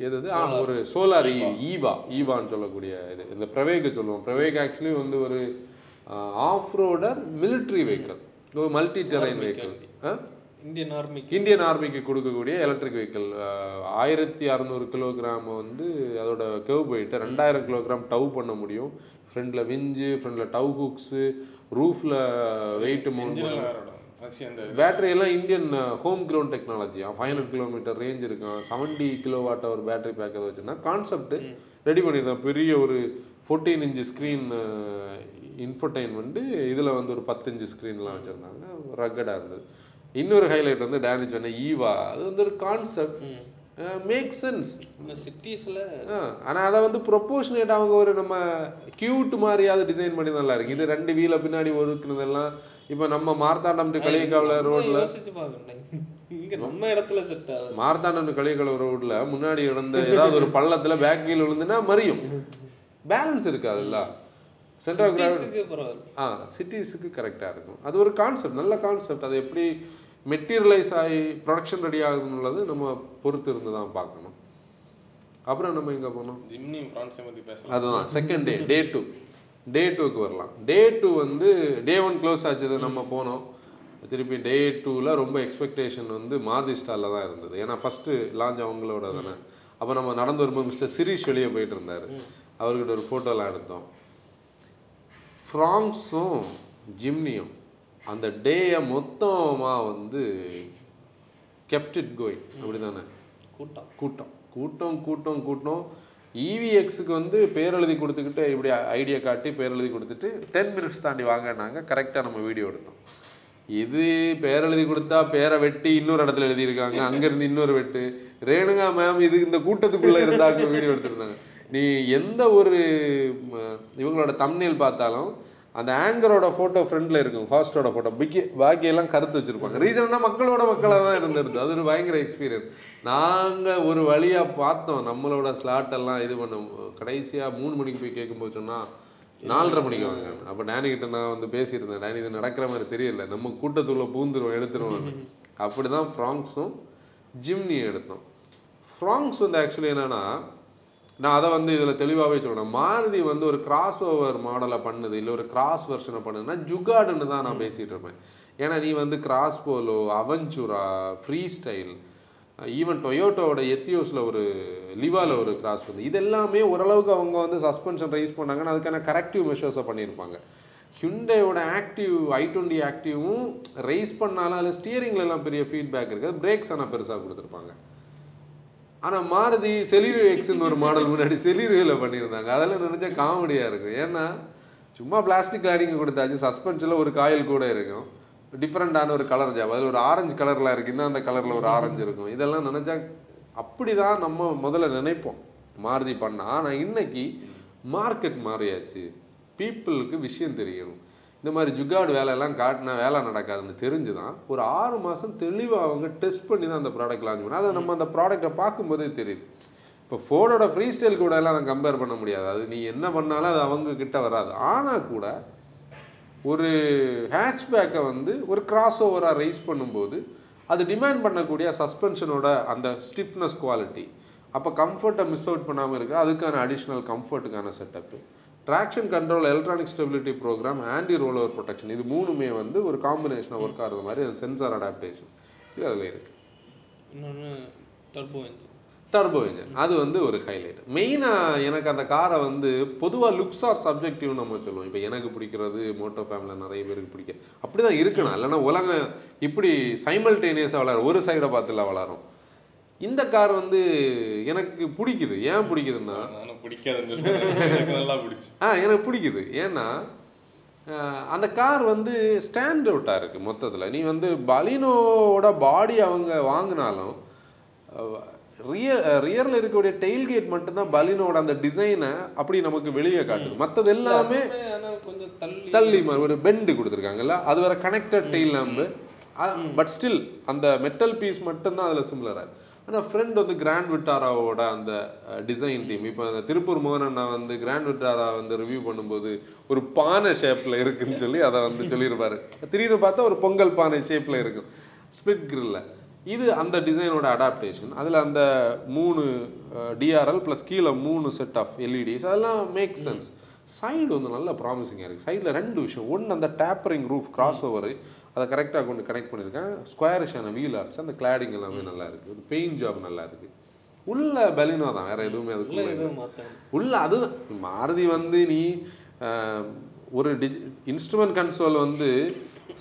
எது? ஆ ஒரு சோலார் ஈவா. ஈவான்னு சொல்லக்கூடிய இது. இந்த பிரவேக் சொல்லுவோம். பிரவேக் ஆக்சுவலி வந்து ஒரு ஆஃப் ரோடர் மிலிட்ரி வெஹிக்கிள் ஒரு மல்டி டெரைன் வெஹிக்கிள் இந்தியன் ஆர்மிக்கு இந்தியன் ஆர்மிக்கு கொடுக்கக்கூடிய எலக்ட்ரிக் வெஹிக்கிள் ஆயிரத்தி அறநூறு கிலோகிராம் வந்து அதோட கெவ் போயிட்டு ரெண்டாயிரம் கிலோகிராம் டவ் பண்ண முடியும். ஃப்ரண்டில் விஞ்சு ஃப்ரண்டில் டவ் ஹுக்ஸு ரூஃபில் வெயிட் மவுண்ட் பேட்டரி எல்லாம் Indian home ground technology five hundred kilometre range இருக்கும். செவன்டி கிலோ வாட் ஒரு பேட்டரி பேக் அதை வச்சுருந்தா கான்செப்ட் ரெடி பண்ணியிருந்தேன் பெரிய ஒரு ஃபோர்டீன் இன்ச்சு ஸ்க்ரீன் இன்ஃபோடைன் வந்து இதில் வந்து ஒரு பத்து இன்ச்சு ஸ்க்ரீன்லாம் வச்சுருந்தாங்க. ரக்கடாக இருந்தது. இன்னொரு ஹைலைட் வந்து டேனிச் சொன்ன ஈவா அது வந்து ஒரு கான்செப்ட் மேக் சென்ஸ் சிட்டிஸில் ஆனால் அதை வந்து ப்ரொப்போஷனேட் அவங்க ஒரு நம்ம கியூட் மாதிரியாவது டிசைன் பண்ணி நல்லா இருக்கு. இது ரெண்டு வீலை பின்னாடி ஒதுக்குனதெல்லாம் இப்போ நம்ம மார்த்தாண்டம் டு களியக்காவில் ரோட்ல யோசிச்சு பார்க்கணும் இங்க நம்ம இடத்துல செட் மார்த்தாண்டம் டு களியக்காவில் ரோட்ல முன்னாடி இருந்த ஏதாவது ஒரு பள்ளத்துல பேக் வீல் விழுந்துன்னா மறியும் பேலன்ஸ் இருக்காதுல்ல சென்டர் ஆஃப் கிராவிட்டி ஆ சிட்டிஸுக்கு கரெக்டாக இருக்கும். அது ஒரு கான்செப்ட் நல்ல கான்செப்ட் அது எப்படி மெட்டீரியலைஸ் ஆகி ப்ரொடக்ஷன் ரெடி ஆகுதுன்னுள்ளது நம்ம பொறுத்து இருந்து தான் பார்க்கணும். அப்புறம் நம்ம எங்கே போனோம் ஜிம்னி ஃப்ரான்ஸை பற்றி பேசலாம். அதுதான் செகண்ட் டே டே டூ டே டூக்கு வரலாம். டே டூ வந்து டே ஒன் க்ளோஸ் ஆச்சுது நம்ம போனோம். திருப்பி டே டூவில் ரொம்ப எக்ஸ்பெக்டேஷன் வந்து மாதி ஸ்டாலில் தான் இருந்தது. ஏன்னா ஃபஸ்ட்டு லான்ச் அவங்களோட தானே. அப்போ நம்ம நடந்து வரும்போது மிஸ்டர் சிரீஷ் வெளியே போயிட்டு இருந்தார். அவர்கிட்ட ஒரு ஃபோட்டோலாம் எடுத்தோம். ஃப்ராங்ஸும் ஜிம்னியும் அந்த டேயை மொத்தமாக வந்து கெப்ட் இட் கோயிங் அப்படி தானே கூட்டம். கூட்டம். கூட்டம் கூட்டம் கூட்டம். இவிஎக்ஸுக்கு வந்து பேர் எழுதி கொடுத்துக்கிட்டு இப்படி ஐடியா காட்டி பேர் எழுதி கொடுத்துட்டு டென் மினிட்ஸ் தாண்டி வாங்கினாங்க. கரெக்டாக நம்ம வீடியோ எடுத்தோம். இது பேர் எழுதி கொடுத்தா பேரை வெட்டி இன்னொரு இடத்துல எழுதியிருக்காங்க. அங்கேருந்து இன்னொரு வெட்டு. ரேணுகா மேம் இது இந்த கூட்டத்துக்குள்ளே இருந்தாங்க வீடியோ எடுத்திருந்தாங்க. நீ எந்த ஒரு இவங்களோட தம்னேல் பார்த்தாலும் அந்த ஆங்கரோட ஃபோட்டோ ஃப்ரெண்டில் இருக்கும் ஹாஸ்டோட ஃபோட்டோ பிக்கி பாக்கியெல்லாம் கருத்து வச்சுருப்பாங்க. ரீசன்னா மக்களோட மக்களாக தான் இருந்திருந்தது அது ஒரு பயங்கர எக்ஸ்பீரியன்ஸ் நாங்கள் ஒரு வழியாக பார்த்தோம் நம்மளோட ஸ்லாட்டெல்லாம் இது பண்ண கடைசியாக மூணு மணிக்கு போய் கேட்கும்போது சொன்னால் நாலரை மணிக்கு வாங்க. அப்போ டேனி கிட்ட நான் வந்து பேசியிருந்தேன். டேனி இது நடக்கிற மாதிரி தெரியல. நம்ம கூட்டத்துள்ள பூந்துருவோம் எடுத்துருவோம் அப்படி தான் ஃப்ராங்ஸும் ஜிம்னியும் எடுத்தோம். ஃப்ராங்ஸ் வந்து ஆக்சுவலி என்னென்னா நான் அதை வந்து இதில் தெளிவாகவே சொல்றேன். மாருதி வந்து ஒரு கிராஸ் ஓவர் மாடலை பண்ணுது இல்லை ஒரு கிராஸ் வெர்ஷனை பண்ணுதுன்னா ஜுகாடுன்னு தான் நான் பேசிகிட்டு இருப்பேன். ஏன்னா நீ வந்து Cross Polo Avventura Freestyle even டொயோட்டோவோட எத்தியோஸில் ஒரு லிவாவில் ஒரு கிராஸ் வந்து இது எல்லாமே ஓரளவுக்கு அவங்க வந்து சஸ்பென்ஷன் ரைஸ் பண்ணாங்கன்னா அதுக்கான கரெக்டிவ் மெஷர்ஸை பண்ணியிருப்பாங்க. ஹிண்டேயோட ஆக்டிவ் ஐ டுவெண்ட்டி ஆக்டிவும் ரைஸ் பண்ணாலும் அதில் ஸ்டியரிங்ல எல்லாம் பெரிய ஃபீட்பேக் இருக்குது. பிரேக்ஸ் ஆனால் பெருசாக கொடுத்துருப்பாங்க. ஆனால் மாருதி செலிரியோ எக்ஸ்னு ஒரு மாடல் முன்னாடி செலிரியோவில் பண்ணியிருந்தாங்க. அதெல்லாம் நினச்சா காமெடியாக இருக்கும். ஏன்னா சும்மா பிளாஸ்டிக் லைனிங் கொடுத்தாச்சு. சஸ்பென்ஷனில் ஒரு காயில் கூட இருக்கும். டிஃப்ரெண்ட்டான ஒரு கலர் ஜாப் அதில் ஒரு ஆரஞ்சு கலரில் இருக்குன்னா அந்த கலரில் ஒரு ஆரஞ்சு இருக்கும். இதெல்லாம் நினச்சா அப்படி தான் நம்ம முதல்ல நினைப்போம். மாருதி பண்ணால் ஆனால் இன்னைக்கு மார்க்கெட் மாறியாச்சு. பீப்புளுக்கு விஷயம் தெரியும். இந்த மாதிரி ஜுகாடு வேலையெல்லாம் காட்டினா வேலை நடக்காதுன்னு தெரிஞ்சு தான் ஒரு ஆறு மாதம் தெளிவாக அவங்க டெஸ்ட் பண்ணி தான் அந்த ப்ராடக்ட் லான்ச் பண்ணி அதை நம்ம அந்த ப்ராடக்ட்டை பார்க்கும்போதே தெரியுது. இப்போ ஃபோர்டோட ஃப்ரீ ஸ்டைல் கூட எல்லாம் நான் கம்பேர் பண்ண முடியாது. அது நீ என்ன பண்ணாலும் அது அவங்க கிட்ட வராது. ஆனால் கூட ஒரு ஹேட்ச்பேக்கை வந்து ஒரு கிராஸ் ஓவராக ரைஸ் பண்ணும்போது அது டிமாண்ட் பண்ணக்கூடிய சஸ்பென்ஷனோட அந்த ஸ்டிஃப்னஸ் குவாலிட்டி அப்போ கம்ஃபர்ட்டை மிஸ் அவுட் பண்ணாமல் இருக்க அதுக்கான additional கம்ஃபர்ட்டுக்கான setup traction control electronic stability program anti rollover protection இது மூணுமே வந்து ஒரு காம்பினேஷனாக ஒர்க் ஆகிறது மாதிரி அந்த சென்சார் அடாப்டேஷன் இது அதில் இருக்குது இன்னொன்று டர்போ இன்ஜின் டர்போ இன்ஜின் அது வந்து ஒரு ஹைலைட் மெயினாக எனக்கு அந்த காரை வந்து பொதுவாக லுக்ஸ் ஆர் சப்ஜெக்டிவ் நம்ம சொல்லுவோம். இப்போ எனக்கு பிடிக்கிறது மோட்டோ ஃபேமிலியில் நிறைய பேருக்கு பிடிக்க அப்படி தான் இருக்கணும் இல்லைன்னா உலகம் இப்படி சைமல்டேனியஸாக வளரும். ஒரு சைடை பார்த்துல வளரும். இந்த கார் வந்து எனக்கு பிடிக்குது. ஏன் பிடிக்குதுன்னா? பிடிக்காதுன்னு நல்லா பிடிச்சி. ஆ எனக்கு பிடிக்குது. ஏன்னா அந்த கார் வந்து ஸ்டாண்ட் அவுட்டாக இருக்குது மொத்தத்தில். நீ வந்து பலினோட பாடி அவங்க வாங்கினாலும் ரியர் ரியரில் இருக்கக்கூடிய டெயில்கேட் மட்டும்தான் பலினோட அந்த டிசைனை அப்படி நமக்கு வெளியே காட்டுது. மற்றது எல்லாமே கொஞ்சம் தள்ளி. மாதிரி ஒரு பெண்டு கொடுத்துருக்காங்கல்ல? அது வேற connected tail lamp but still அந்த மெட்டல் பீஸ் மட்டும்தான் அதில் சிமிலராக ஆனால் ஃப்ரெண்ட் வந்து கிராண்ட் விட்டாராவோட அந்த டிசைன் தீம் இப்போ அந்த திருப்பூர் மோகன் அண்ணா வந்து கிராண்ட் விட்டாரா வந்து ரிவ்யூ பண்ணும்போது ஒரு பானை ஷேப்பில் இருக்குன்னு சொல்லி அதை வந்து சொல்லியிருப்பார். திடீர்னு பார்த்தா ஒரு பொங்கல் பானை ஷேப்பில் இருக்கும். ஸ்பிட் கிரில்ல இது அந்த டிசைனோட அடாப்டேஷன் அதில் அந்த மூணு டிஆர்எல் ப்ளஸ் கீழே மூணு செட் ஆஃப் எல்இடிஸ் அதெல்லாம் மேக் சென்ஸ் சைடு வந்து நல்ல ப்ராமிசிங்காக இருக்குது சைடில் ரெண்டு விஷயம். ஒன்று அந்த டேப்பரிங் ரூஃப் கிராஸ் ஓவர் அதை கரெக்டாக கொண்டு கனெக்ட் பண்ணியிருக்கேன். ஸ்கொயரிஷான வீல் ஆர்ட்ஸ் அந்த கிளாடிங் எல்லாமே நல்லா இருக்குது ஒரு பெயிண்ட் ஜாப் நல்லா இருக்குது உள்ள பெலினோ தான் வேற எதுவுமே அதுக்குள்ள உள்ள அதுதான் மாருதி வந்து நீ ஒரு டிஜி இன்ஸ்ட்ருமெண்ட் கன்சோல் வந்து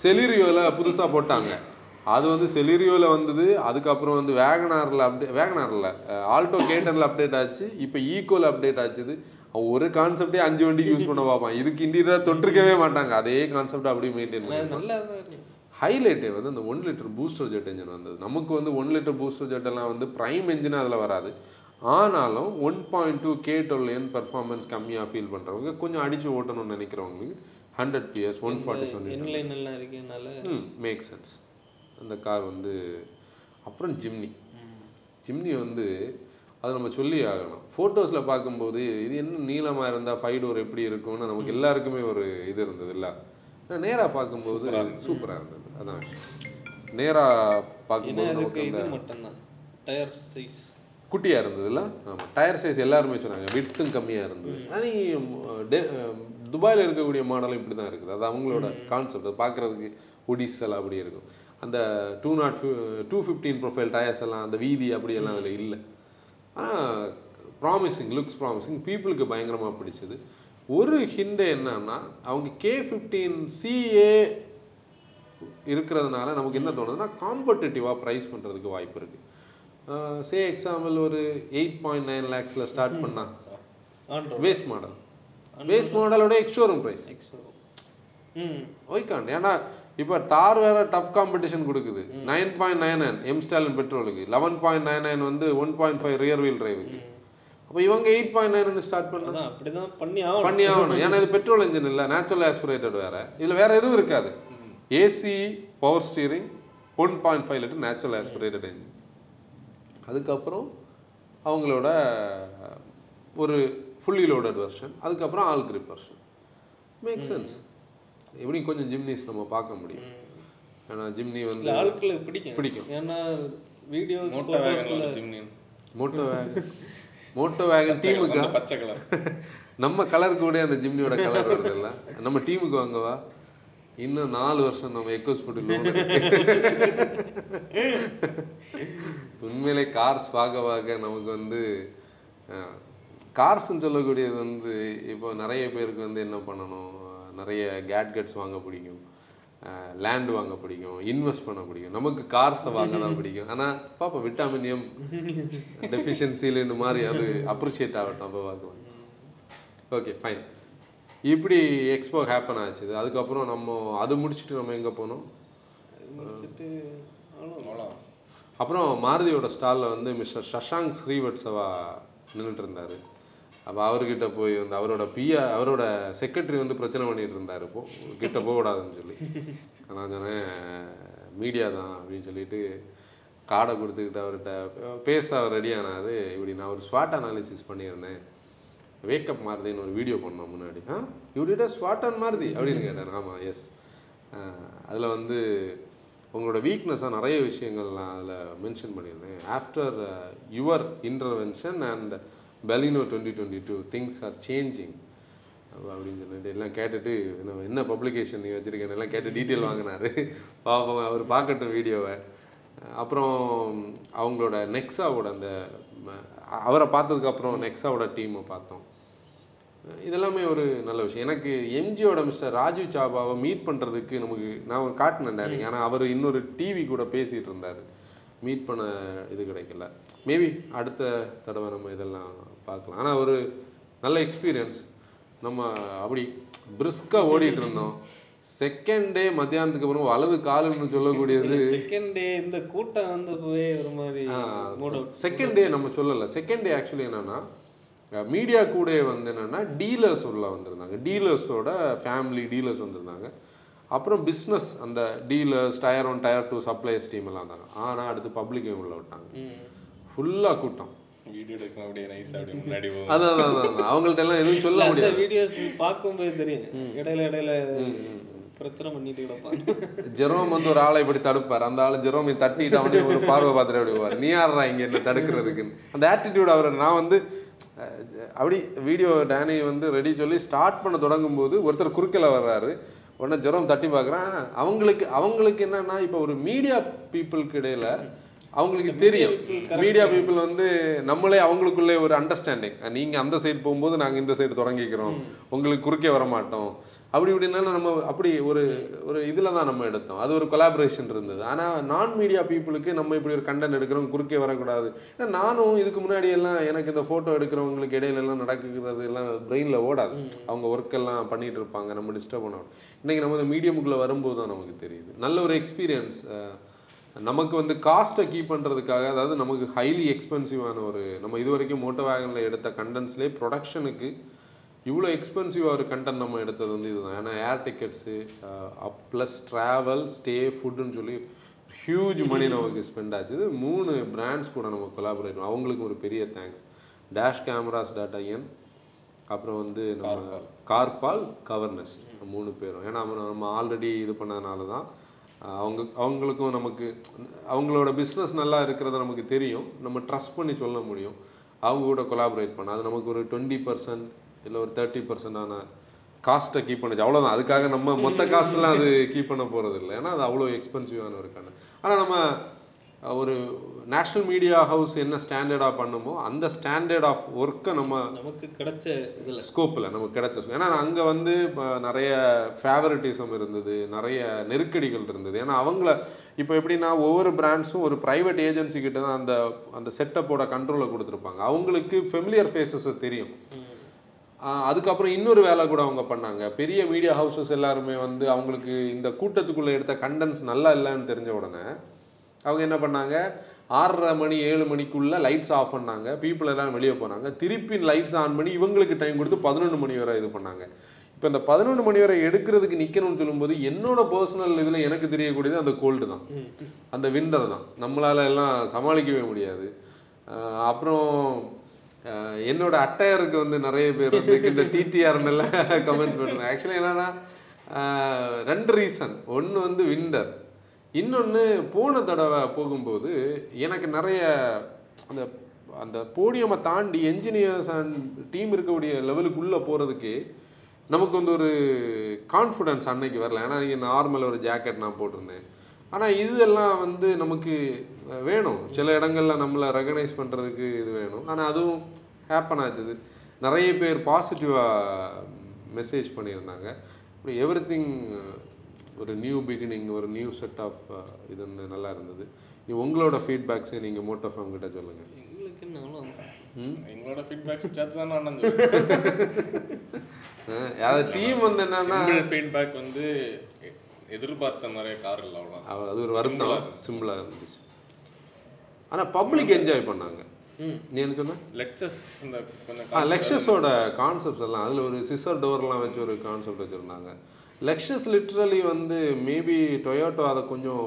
செலிரியோவில் புதுசாக போட்டாங்க. அது வந்து செலிரியோவில் வந்தது. அதுக்கப்புறம் வந்து வேகனாரில் அப்டே வேகனாரில் ஆல்டோ கேட்டனில் அப்டேட் ஆச்சு. இப்போ ஈக்குவல் அப்டேட் ஆச்சுது. ஒரு கான்செப்டே அஞ்சு வண்டிக்கு யூஸ் பண்ண பார்ப்பான். இதுக்கு இன்டீரியராக தொட்டிருக்கவே மாட்டாங்க. அதே கான்செப்ட் அப்படியே மெயின்டைன் பண்ணி நல்லா தான் இருக்கு. ஹைலைட்டே வந்து அந்த one litre booster jet engine வந்தது. நமக்கு வந்து ஒன் லிட்டர் பூஸ்டர் ஜெட் எல்லாம் வந்து ப்ரைம் என்ஜின் அதில் வராது. ஆனாலும் one point two K twelve N performance கம்மியாக ஃபீல் பண்ணுறவங்க கொஞ்சம் அடித்து ஓட்டணும்னு நினைக்கிறவங்களுக்கு hundred PS one forty seven இருக்கனால ம் மேக் சென்ஸ் அந்த கார் வந்து அப்புறம் ஜிம்னி. ஜிம்னி வந்து அது நம்ம சொல்லி ஆகணும். ஃபோட்டோஸில் பார்க்கும்போது இது என்ன நீளமாக இருந்தால் ஃபைவ் டோர் எப்படி இருக்கும்னு நமக்கு எல்லாருக்குமே ஒரு இது இருந்தது இல்லை? நேராக பார்க்கும்போது சூப்பராக இருந்தது. அதான் நேராக பார்க்கும்போது நமக்கு டயர் சைஸ் குட்டியாக இருந்ததுல்ல ஆமாம் டயர் சைஸ் எல்லாருமே சொன்னாங்க. விட்டும் கம்மியாக இருந்தது. ஆனால் துபாயில் இருக்கக்கூடிய மாடலும் இப்படி தான் இருக்குது. அது அவங்களோட கான்செப்ட் அது பார்க்குறதுக்கு ஒடிசல் அப்படி இருக்கும். அந்த two naught two fifteen profile tyres எல்லாம் அந்த வீதி அப்படியெல்லாம் அதில் இல்லை. ஆனால் ப்ராமிசிங் லுக்ஸ் ப்ராமிசிங் பீப்புளுக்கு பயங்கரமாக பிடிச்சது. ஒரு ஹிண்டு என்னன்னா அவங்க கே ஃபிஃப்டீன் சிஏ இருக்கிறதுனால நமக்கு என்ன தோணுதுன்னா காம்படிட்டிவாக ப்ரைஸ் பண்ணுறதுக்கு வாய்ப்பு இருக்குது சே எக்ஸாம்பிள் ஒரு எயிட் பாயிண்ட் நைன் லேக்ஸில் ஸ்டார்ட் பண்ணா ஆண்ட்ரோ பேஸ் மாடல் பேஸ் மாடலோட எக்ஸ்ஷோரூம் ப்ரைஸ் ஒய்காண்ட் ஏன்னா இப்போ தார் வேற டஃப் காம்படிஷன் கொடுக்குது. Nine point nine nine M Stalin பெட்ரோலுக்கு லெவன் பாயிண்ட் நைன் நைன் வந்து one point five rear wheel டிரைவுக்கு அப்போ இவங்க எயிட் பாயிண்ட் நைன் ஸ்டார்ட் பண்ண? அதான் அப்படிதான் பண்ணி ஆகணும். பண்ணி ஆகணும். ஏன்னா இது பெட்ரோல் இன்ஜின் இல்லை நேச்சுரல் ஆஸ்பிரேட்டட் வேற. இதில் வேற எதுவும் இருக்காது. AC power steering one point five litre natural aspirated engine அதுக்கப்புறம் அவங்களோட ஒரு ஃபுல்லி லோடட் வெர்ஷன் அதுக்கப்புறம் all grip version make sense எப்படி கொஞ்சம் ஜிம்னிஸ் நம்ம பார்க்க முடியும். ஏன்னா ஜிம்னி வந்து ஆட்களுக்கு பிடிக்கும். பிடிக்கும். ஏன்னா video moto wagon Jimny moto wagon moto wagon டீமுக்கு பச்சை கலர். நம்ம கலர் கூட அந்த ஜிம்னியோட கலர் வருதுல்ல நம்ம டீமுக்கு வாங்கவா இன்னும் நாலு வருஷம் நம்ம எக்கோஸ் போட்டு உண்மையிலே கார்ஸ் பார்க்க பார்க்க நமக்கு வந்து கார்ஸ்ன்னு சொல்லக்கூடியது வந்து இப்போ நிறைய பேருக்கு வந்து என்ன பண்ணணும்? நிறைய கேட்கெட்ஸ் வாங்க பிடிக்கும். லேண்ட் வாங்க பிடிக்கும். இன்வெஸ்ட் பண்ண பிடிக்கும். நமக்கு கார்ஸை வாங்க தான் பிடிக்கும். ஆனால் பாப்பா விட்டாமின் எம் டெஃபிஷியன்சியில் இந்த மாதிரி அது அப்ரிஷியேட் ஆகட்டும் அப்போ பார்க்கலாம். ஓகே ஃபைன் இப்படி எக்ஸ்போ ஹேப்பன் ஆச்சு அதுக்கப்புறம் நம்ம அது முடிச்சுட்டு நம்ம எங்கே போனோம்? அப்புறம் மாருதியோட ஸ்டாலில் வந்து மிஸ்டர் சஷாங்க் ஸ்ரீவத்சவா நின்றுட்டு இருந்தார். அப்போ அவர்கிட்ட போய் வந்து அவரோட பிஆ அவரோட செக்ரட்டரி வந்து பிரச்சனை பண்ணிட்டு இருந்தார் இப்போ. கிட்ட போகக்கூடாதுன்னு சொல்லி. நான் சொன்னேன் மீடியா தான் அப்படின்னு சொல்லிட்டு கார்டை கொடுத்துக்கிட்டு அவர்கிட்ட பேச அவர் ரெடி ஆனார். இப்படி நான் ஒரு ஸ்வாட் அனாலிசிஸ் பண்ணியிருந்தேன். வேக்கப் மாருதின்னு ஒரு வீடியோ பண்ணோம் முன்னாடி. ஆ இப்படிட்ட ஸ்வாட் அண்ட் மாருதி அப்படின்னு கேட்டார். ஆமாம் எஸ் அதில் வந்து உங்களோட வீக்னஸாக நிறைய விஷயங்கள் நான் அதில் மென்ஷன் பண்ணியிருந்தேன். After your intervention and Baleno twenty twenty two things are changing அப்படின்னு சொல்லிட்டு எல்லாம் கேட்டுட்டு என்ன என்ன பப்ளிகேஷன் நீ வச்சுருக்கேன்னு எல்லாம் கேட்டு டீட்டெயில் வாங்கினாரு. பாப்போம் அவர் பார்க்கட்டும் வீடியோவை. அப்புறம் அவங்களோட நெக்ஸாவோட அந்த அவரை பார்த்ததுக்கப்புறம் நெக்ஸாவோட டீமை பார்த்தோம். இதெல்லாமே ஒரு நல்ல விஷயம். எனக்கு எம்ஜியோட மிஸ்டர் ராஜீவ் சாபாவை மீட் பண்ணுறதுக்கு நமக்கு நான் ஒரு காட்டினேன் டேரிங் ஆனால் அவர் இன்னொரு டிவி கூட பேசிகிட்டு இருந்தார். மீட் பண்ண இது கிடைக்கல. மேபி அடுத்த தடவை நம்ம இதெல்லாம் பார்க்கலாம். ஆனால் ஒரு நல்ல எக்ஸ்பீரியன்ஸ் நம்ம அப்படி பிரிஸ்காக ஓடிட்டு இருந்தோம். செகண்ட் டே மத்தியானத்துக்கு அப்புறம் வலது காலுன்னு சொல்லக்கூடியது. செகண்ட் டே இந்த கூட்டம் வந்து போய் ஒரு மாதிரி செகண்ட் டே நம்ம சொல்லலை. செகண்ட் டே ஆக்சுவலி என்னன்னா மீடியா கூட வந்து என்னன்னா டீலர்ஸ் உள்ள வந்திருந்தாங்க. டீலர்ஸோட ஃபேமிலி டீலர்ஸ் வந்திருந்தாங்க. அப்புறம் பிஸ்னஸ் அந்த dealers tier one tier two supplies team எல்லாம் இருந்தாங்க ஆனால் அடுத்து பப்ளிக்கையும் உள்ள விட்டாங்க. ஃபுல்லாக கூட்டம். வீடியோ எடுக்கணும் அப்படியே நைஸ் அப்படியே முன்னாடி போகும். அதான் அதான், அதான் அதான். அவங்கள்ட்ட எல்லாம் எதுவும் சொல்ல அந்த முடியாது. வீடியோஸ் பார்க்கும்போது தெரியும். இடையில இடையில பிரச்சனை பண்ணிட்டு கிடப்பாங்க ஜெரோம் வந்து ஒரு ஆளை இப்படி தடுப்பார். அந்த ஆள் ஜெரோமை தட்டிட்டு அவனே ஒரு பார்வை பார்த்துட்டு அப்படி போவார். நீ யாரா இங்க என்ன தடுக்கிறதுக்குன்னு? அந்த ஆட்டிடியூட் அவர் நான் வந்து அப்படி வீடியோ டேனி வந்து ரெடி சொல்லி ஸ்டார்ட் பண்ண தொடங்கும் போது ஒருத்தர் குறுக்கில் வர்றாரு. உடனே ஜெரோம் தட்டி பார்க்குறான். அவங்களுக்கு அவங்களுக்கு என்னன்னா இப்போ ஒரு மீடியா பீப்புளுக்கு இடையில அவங்களுக்கு தெரியும். மீடியா பீப்புள் வந்து நம்மளே அவங்களுக்குள்ளே ஒரு அண்டர்ஸ்டாண்டிங் நீங்க அந்த சைடு போகும்போது நாங்க இந்த சைடு தொடங்கிக்கிறோம். உங்களுக்கு குறுக்கே வர மாட்டோம் அப்படி இப்படின்னா நம்ம அப்படி ஒரு ஒரு இதில் தான் நம்ம எடுத்தோம். அது ஒரு கொலாபரேஷன் இருந்தது. ஆனால் நான் மீடியா பீப்புளுக்கு நம்ம இப்படி ஒரு கண்டென்ட் எடுக்கிறோம் குறுக்கே வரக்கூடாது. ஏன்னா நானும் இதுக்கு முன்னாடி எல்லாம் எனக்கு இந்த ஃபோட்டோ எடுக்கிறவங்களுக்கு இடையில எல்லாம் நடக்குறது எல்லாம் பிரெயினில் ஓடாது. அவங்க ஒர்க் எல்லாம் பண்ணிட்டு இருப்பாங்க. நம்ம டிஸ்டர்ப் பண்ண இன்னைக்கு நம்ம இந்த மீடியமுக்குள்ளே வரும்போது தான் நமக்கு தெரியுது. நல்ல ஒரு எக்ஸ்பீரியன்ஸ் நமக்கு வந்து காஸ்ட்டை கீப் பண்ணுறதுக்காக அதாவது நமக்கு ஹைலி எக்ஸ்பென்சிவான ஒரு நம்ம இது வரைக்கும் மோட்டோ வேகனில் எடுத்த கண்டென்ட்ஸ்லேயே ப்ரொடக்ஷனுக்கு இவ்வளோ எக்ஸ்பென்சிவாக ஒரு கண்டென்ட் நம்ம எடுத்தது வந்து இதுதான். ஏன்னா air tickets up plus travel stay ஃபுட்டுன்னு சொல்லி ஹியூஜ் மணி நமக்கு ஸ்பெண்ட் ஆச்சு. இது மூணு பிராண்ட்ஸ் கூட நம்ம கொலாபரேட் அவங்களுக்கு ஒரு பெரிய தேங்க்ஸ் டேஷ் கேமராஸ் டாட்டா என் அப்புறம் வந்து நம்ம கார்பால் கவர்னஸ் மூணு பேரும். ஏன்னா நம்ம ஆல்ரெடி இது பண்ணதுனால தான் அவங்க அவங்களுக்கும் நமக்கு அவங்களோட பிஸ்னஸ் நல்லா இருக்கிறது நமக்கு தெரியும். நம்ம ட்ரஸ்ட் பண்ணி சொல்ல முடியும். அவங்க கூட கொலாபரேட் பண்ண அது நமக்கு ஒரு டுவெண்ட்டி பர்சன்ட் இல்லை ஒரு தேர்ட்டி பர்சன்டான காஸ்ட்டை கீப் பண்ணுச்சு. அவ்வளோதான் அதுக்காக நம்ம மொத்த காஸ்ட்லாம் அது கீப் பண்ண போகிறது இல்லை ஏன்னா அது அவ்வளோ எக்ஸ்பென்சிவான ஒரு கண்ணு ஆனால் நம்ம ஒரு நேஷ்னல் மீடியா ஹவுஸ் என்ன ஸ்டாண்டர்டாக பண்ணுமோ அந்த ஸ்டாண்டர்ட் ஆஃப் ஒர்க்கை நம்ம நமக்கு கிடைச்ச இதுல. ஸ்கோப்பில் நமக்கு கிடைச்ச. ஏன்னா அங்கே வந்து நிறைய ஃபேவரட்டிசம் இருந்தது நிறைய நெருக்கடிகள் இருந்தது. ஏன்னா அவங்கள இப்போ எப்படின்னா ஒவ்வொரு பிராண்ட்ஸும் ஒரு ப்ரைவேட் ஏஜென்சி கிட்ட தான் அந்த அந்த செட்டப்போட கண்ட்ரோலை கொடுத்துருப்பாங்க. அவங்களுக்கு ஃபெமிலியர் ஃபேஸஸ் தெரியும். அதுக்கப்புறம் இன்னொரு வேலை கூட அவங்க பண்ணாங்க. பெரிய மீடியா ஹவுசஸ் எல்லாருமே வந்து அவங்களுக்கு இந்த கூட்டத்துக்குள்ளே எடுத்த கண்டென்ட்ஸ் நல்லா இல்லைன்னு தெரிஞ்ச உடனே அவங்க என்ன பண்ணாங்க? ஆறரை மணி ஏழு மணிக்குள்ளே லைட்ஸ் ஆஃப் பண்ணாங்க. பீப்புள் எல்லாம் வெளியே போனாங்க. திருப்பி லைட்ஸ் ஆன் பண்ணி இவங்களுக்கு டைம் கொடுத்து பதினொன்று மணி வரை இது பண்ணாங்க. இப்போ இந்த பதினொன்று மணி வரை எடுக்கிறதுக்கு நிற்கணும்னு சொல்லும்போது என்னோட பர்சனல் இதில் எனக்கு தெரியக்கூடியது அந்த கோல்டு தான். அந்த விண்டர் தான். நம்மளால எல்லாம் சமாளிக்கவே முடியாது. அப்புறம் என்னோட அட்டையருக்கு வந்து நிறைய பேர் வந்து இந்த டிடிஆர் எல்லாம் கமெண்ட்ஸ் பண்ணுறாங்க ஆக்சுவலி என்னன்னா ரெண்டு ரீசன் ஒன்று வந்து விண்டர் இன்னொன்று போன தடவை போகும்போது எனக்கு நிறைய அந்த அந்த போடியமை தாண்டி என்ஜினியர்ஸ் அண்ட் டீம் இருக்கக்கூடிய லெவலுக்குள்ளே போகிறதுக்கு நமக்கு வந்து ஒரு கான்ஃபிடன்ஸ் அன்னைக்கு வரல. ஏன்னா நீங்கள் நார்மல் ஒரு ஜாக்கெட் நான் போட்டிருந்தேன். ஆனால் இதெல்லாம் வந்து நமக்கு வேணும். சில இடங்கள்ல நம்மளை ரெகனைஸ் பண்ணுறதுக்கு இது வேணும். ஆனால் அதுவும் ஹேப்பன் ஆச்சுது. நிறைய பேர் பாசிட்டிவாக மெசேஜ் பண்ணியிருந்தாங்க. எவ்ரி திங் ஒரு நியூ பிகினிங் ஒரு நியூ செட் ஆஃப் இது வந்து நல்லா இருந்தது. உங்களோட ஃபீட்பேக்ஸை நீங்கள் மோட்டோ ஃபேம் கிட்ட சொல்லுங்கள் எங்களுக்கு. எங்களோட ஃபீட்பேக்ஸ் சேர்த்து தான் நான் அதாவது டீம் வந்து என்னன்னா ஃபீட்பேக் வந்து எதிர்பார்த்த நிறைய கார் இல்லை அவ்வளோ அவ- அது ஒரு வருத்தம். சிம்பிளாக இருந்துச்சு. ஆனால் பப்ளிக் என்ஜாய் பண்ணாங்க. நீ என்ன சொன்ன? லெக்சஸ் இந்த லெக்ஷஸோட கான்செப்ட்ஸ் எல்லாம் அதில் ஒரு சிசர் டோர்லாம் வச்சு ஒரு கான்செப்ட் வச்சுருந்தாங்க. லெக்ஷஸ் லிட்ரலி வந்து மேபி டொயோட்டோ அதை கொஞ்சம்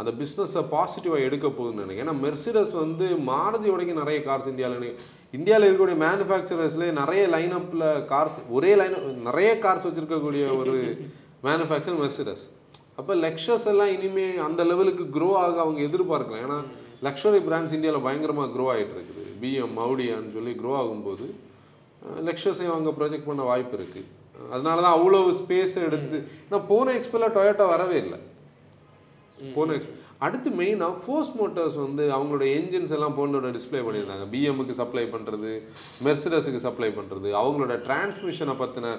அந்த பிஸ்னஸை பாசிட்டிவாக எடுக்க போகுதுன்னு நினைக்கிறேன். ஏன்னா மெர்சிடஸ் வந்து மாருதியோடைக்கு நிறைய கார்ஸ் இந்தியாவில் இந்தியாவில் இருக்கக்கூடிய மேனுஃபேக்சரர்ஸ்லேயே நிறைய லைனப்பில் கார்ஸ் ஒரே லைன் நிறைய கார்ஸ் வச்சுருக்கக்கூடிய ஒரு மேனுஃபேக்சர் மெர்சிடஸ் அப்போ லெக்ஷஸ் எல்லாம் இனிமே அந்த லெவலுக்கு க்ரோ ஆக அவங்க எதிர்பார்க்கலாம் ஏன்னா லக்ஷரி பிராண்ட்ஸ் இந்தியாவில் பயங்கரமாக க்ரோ ஆகிட்டு இருக்குது. பிஎம் மவுடியான்னு சொல்லி க்ரோ ஆகும்போது லெக்ஷஸையும் அவங்க ப்ரொஜெக்ட் பண்ண வாய்ப்பு இருக்குது அதனால தான் அவ்வளோ ஸ்பேஸ் எடுத்து ஏன்னா போன எக்ஸ்போல டொயோட்டோ வரவே இல்லை. போன எக்ஸ்போ அடுத்து மெயினாக ஃபோர்ஸ் மோட்டார்ஸ் வந்து அவங்களோட என்ஜின்ஸ் எல்லாம் போனோட டிஸ்ப்ளே பண்ணியிருந்தாங்க. பிஎம்முக்கு சப்ளை பண்ணுறது மெர்சிடஸுக்கு சப்ளை பண்ணுறது அவங்களோட டிரான்ஸ்மிஷனை பற்றின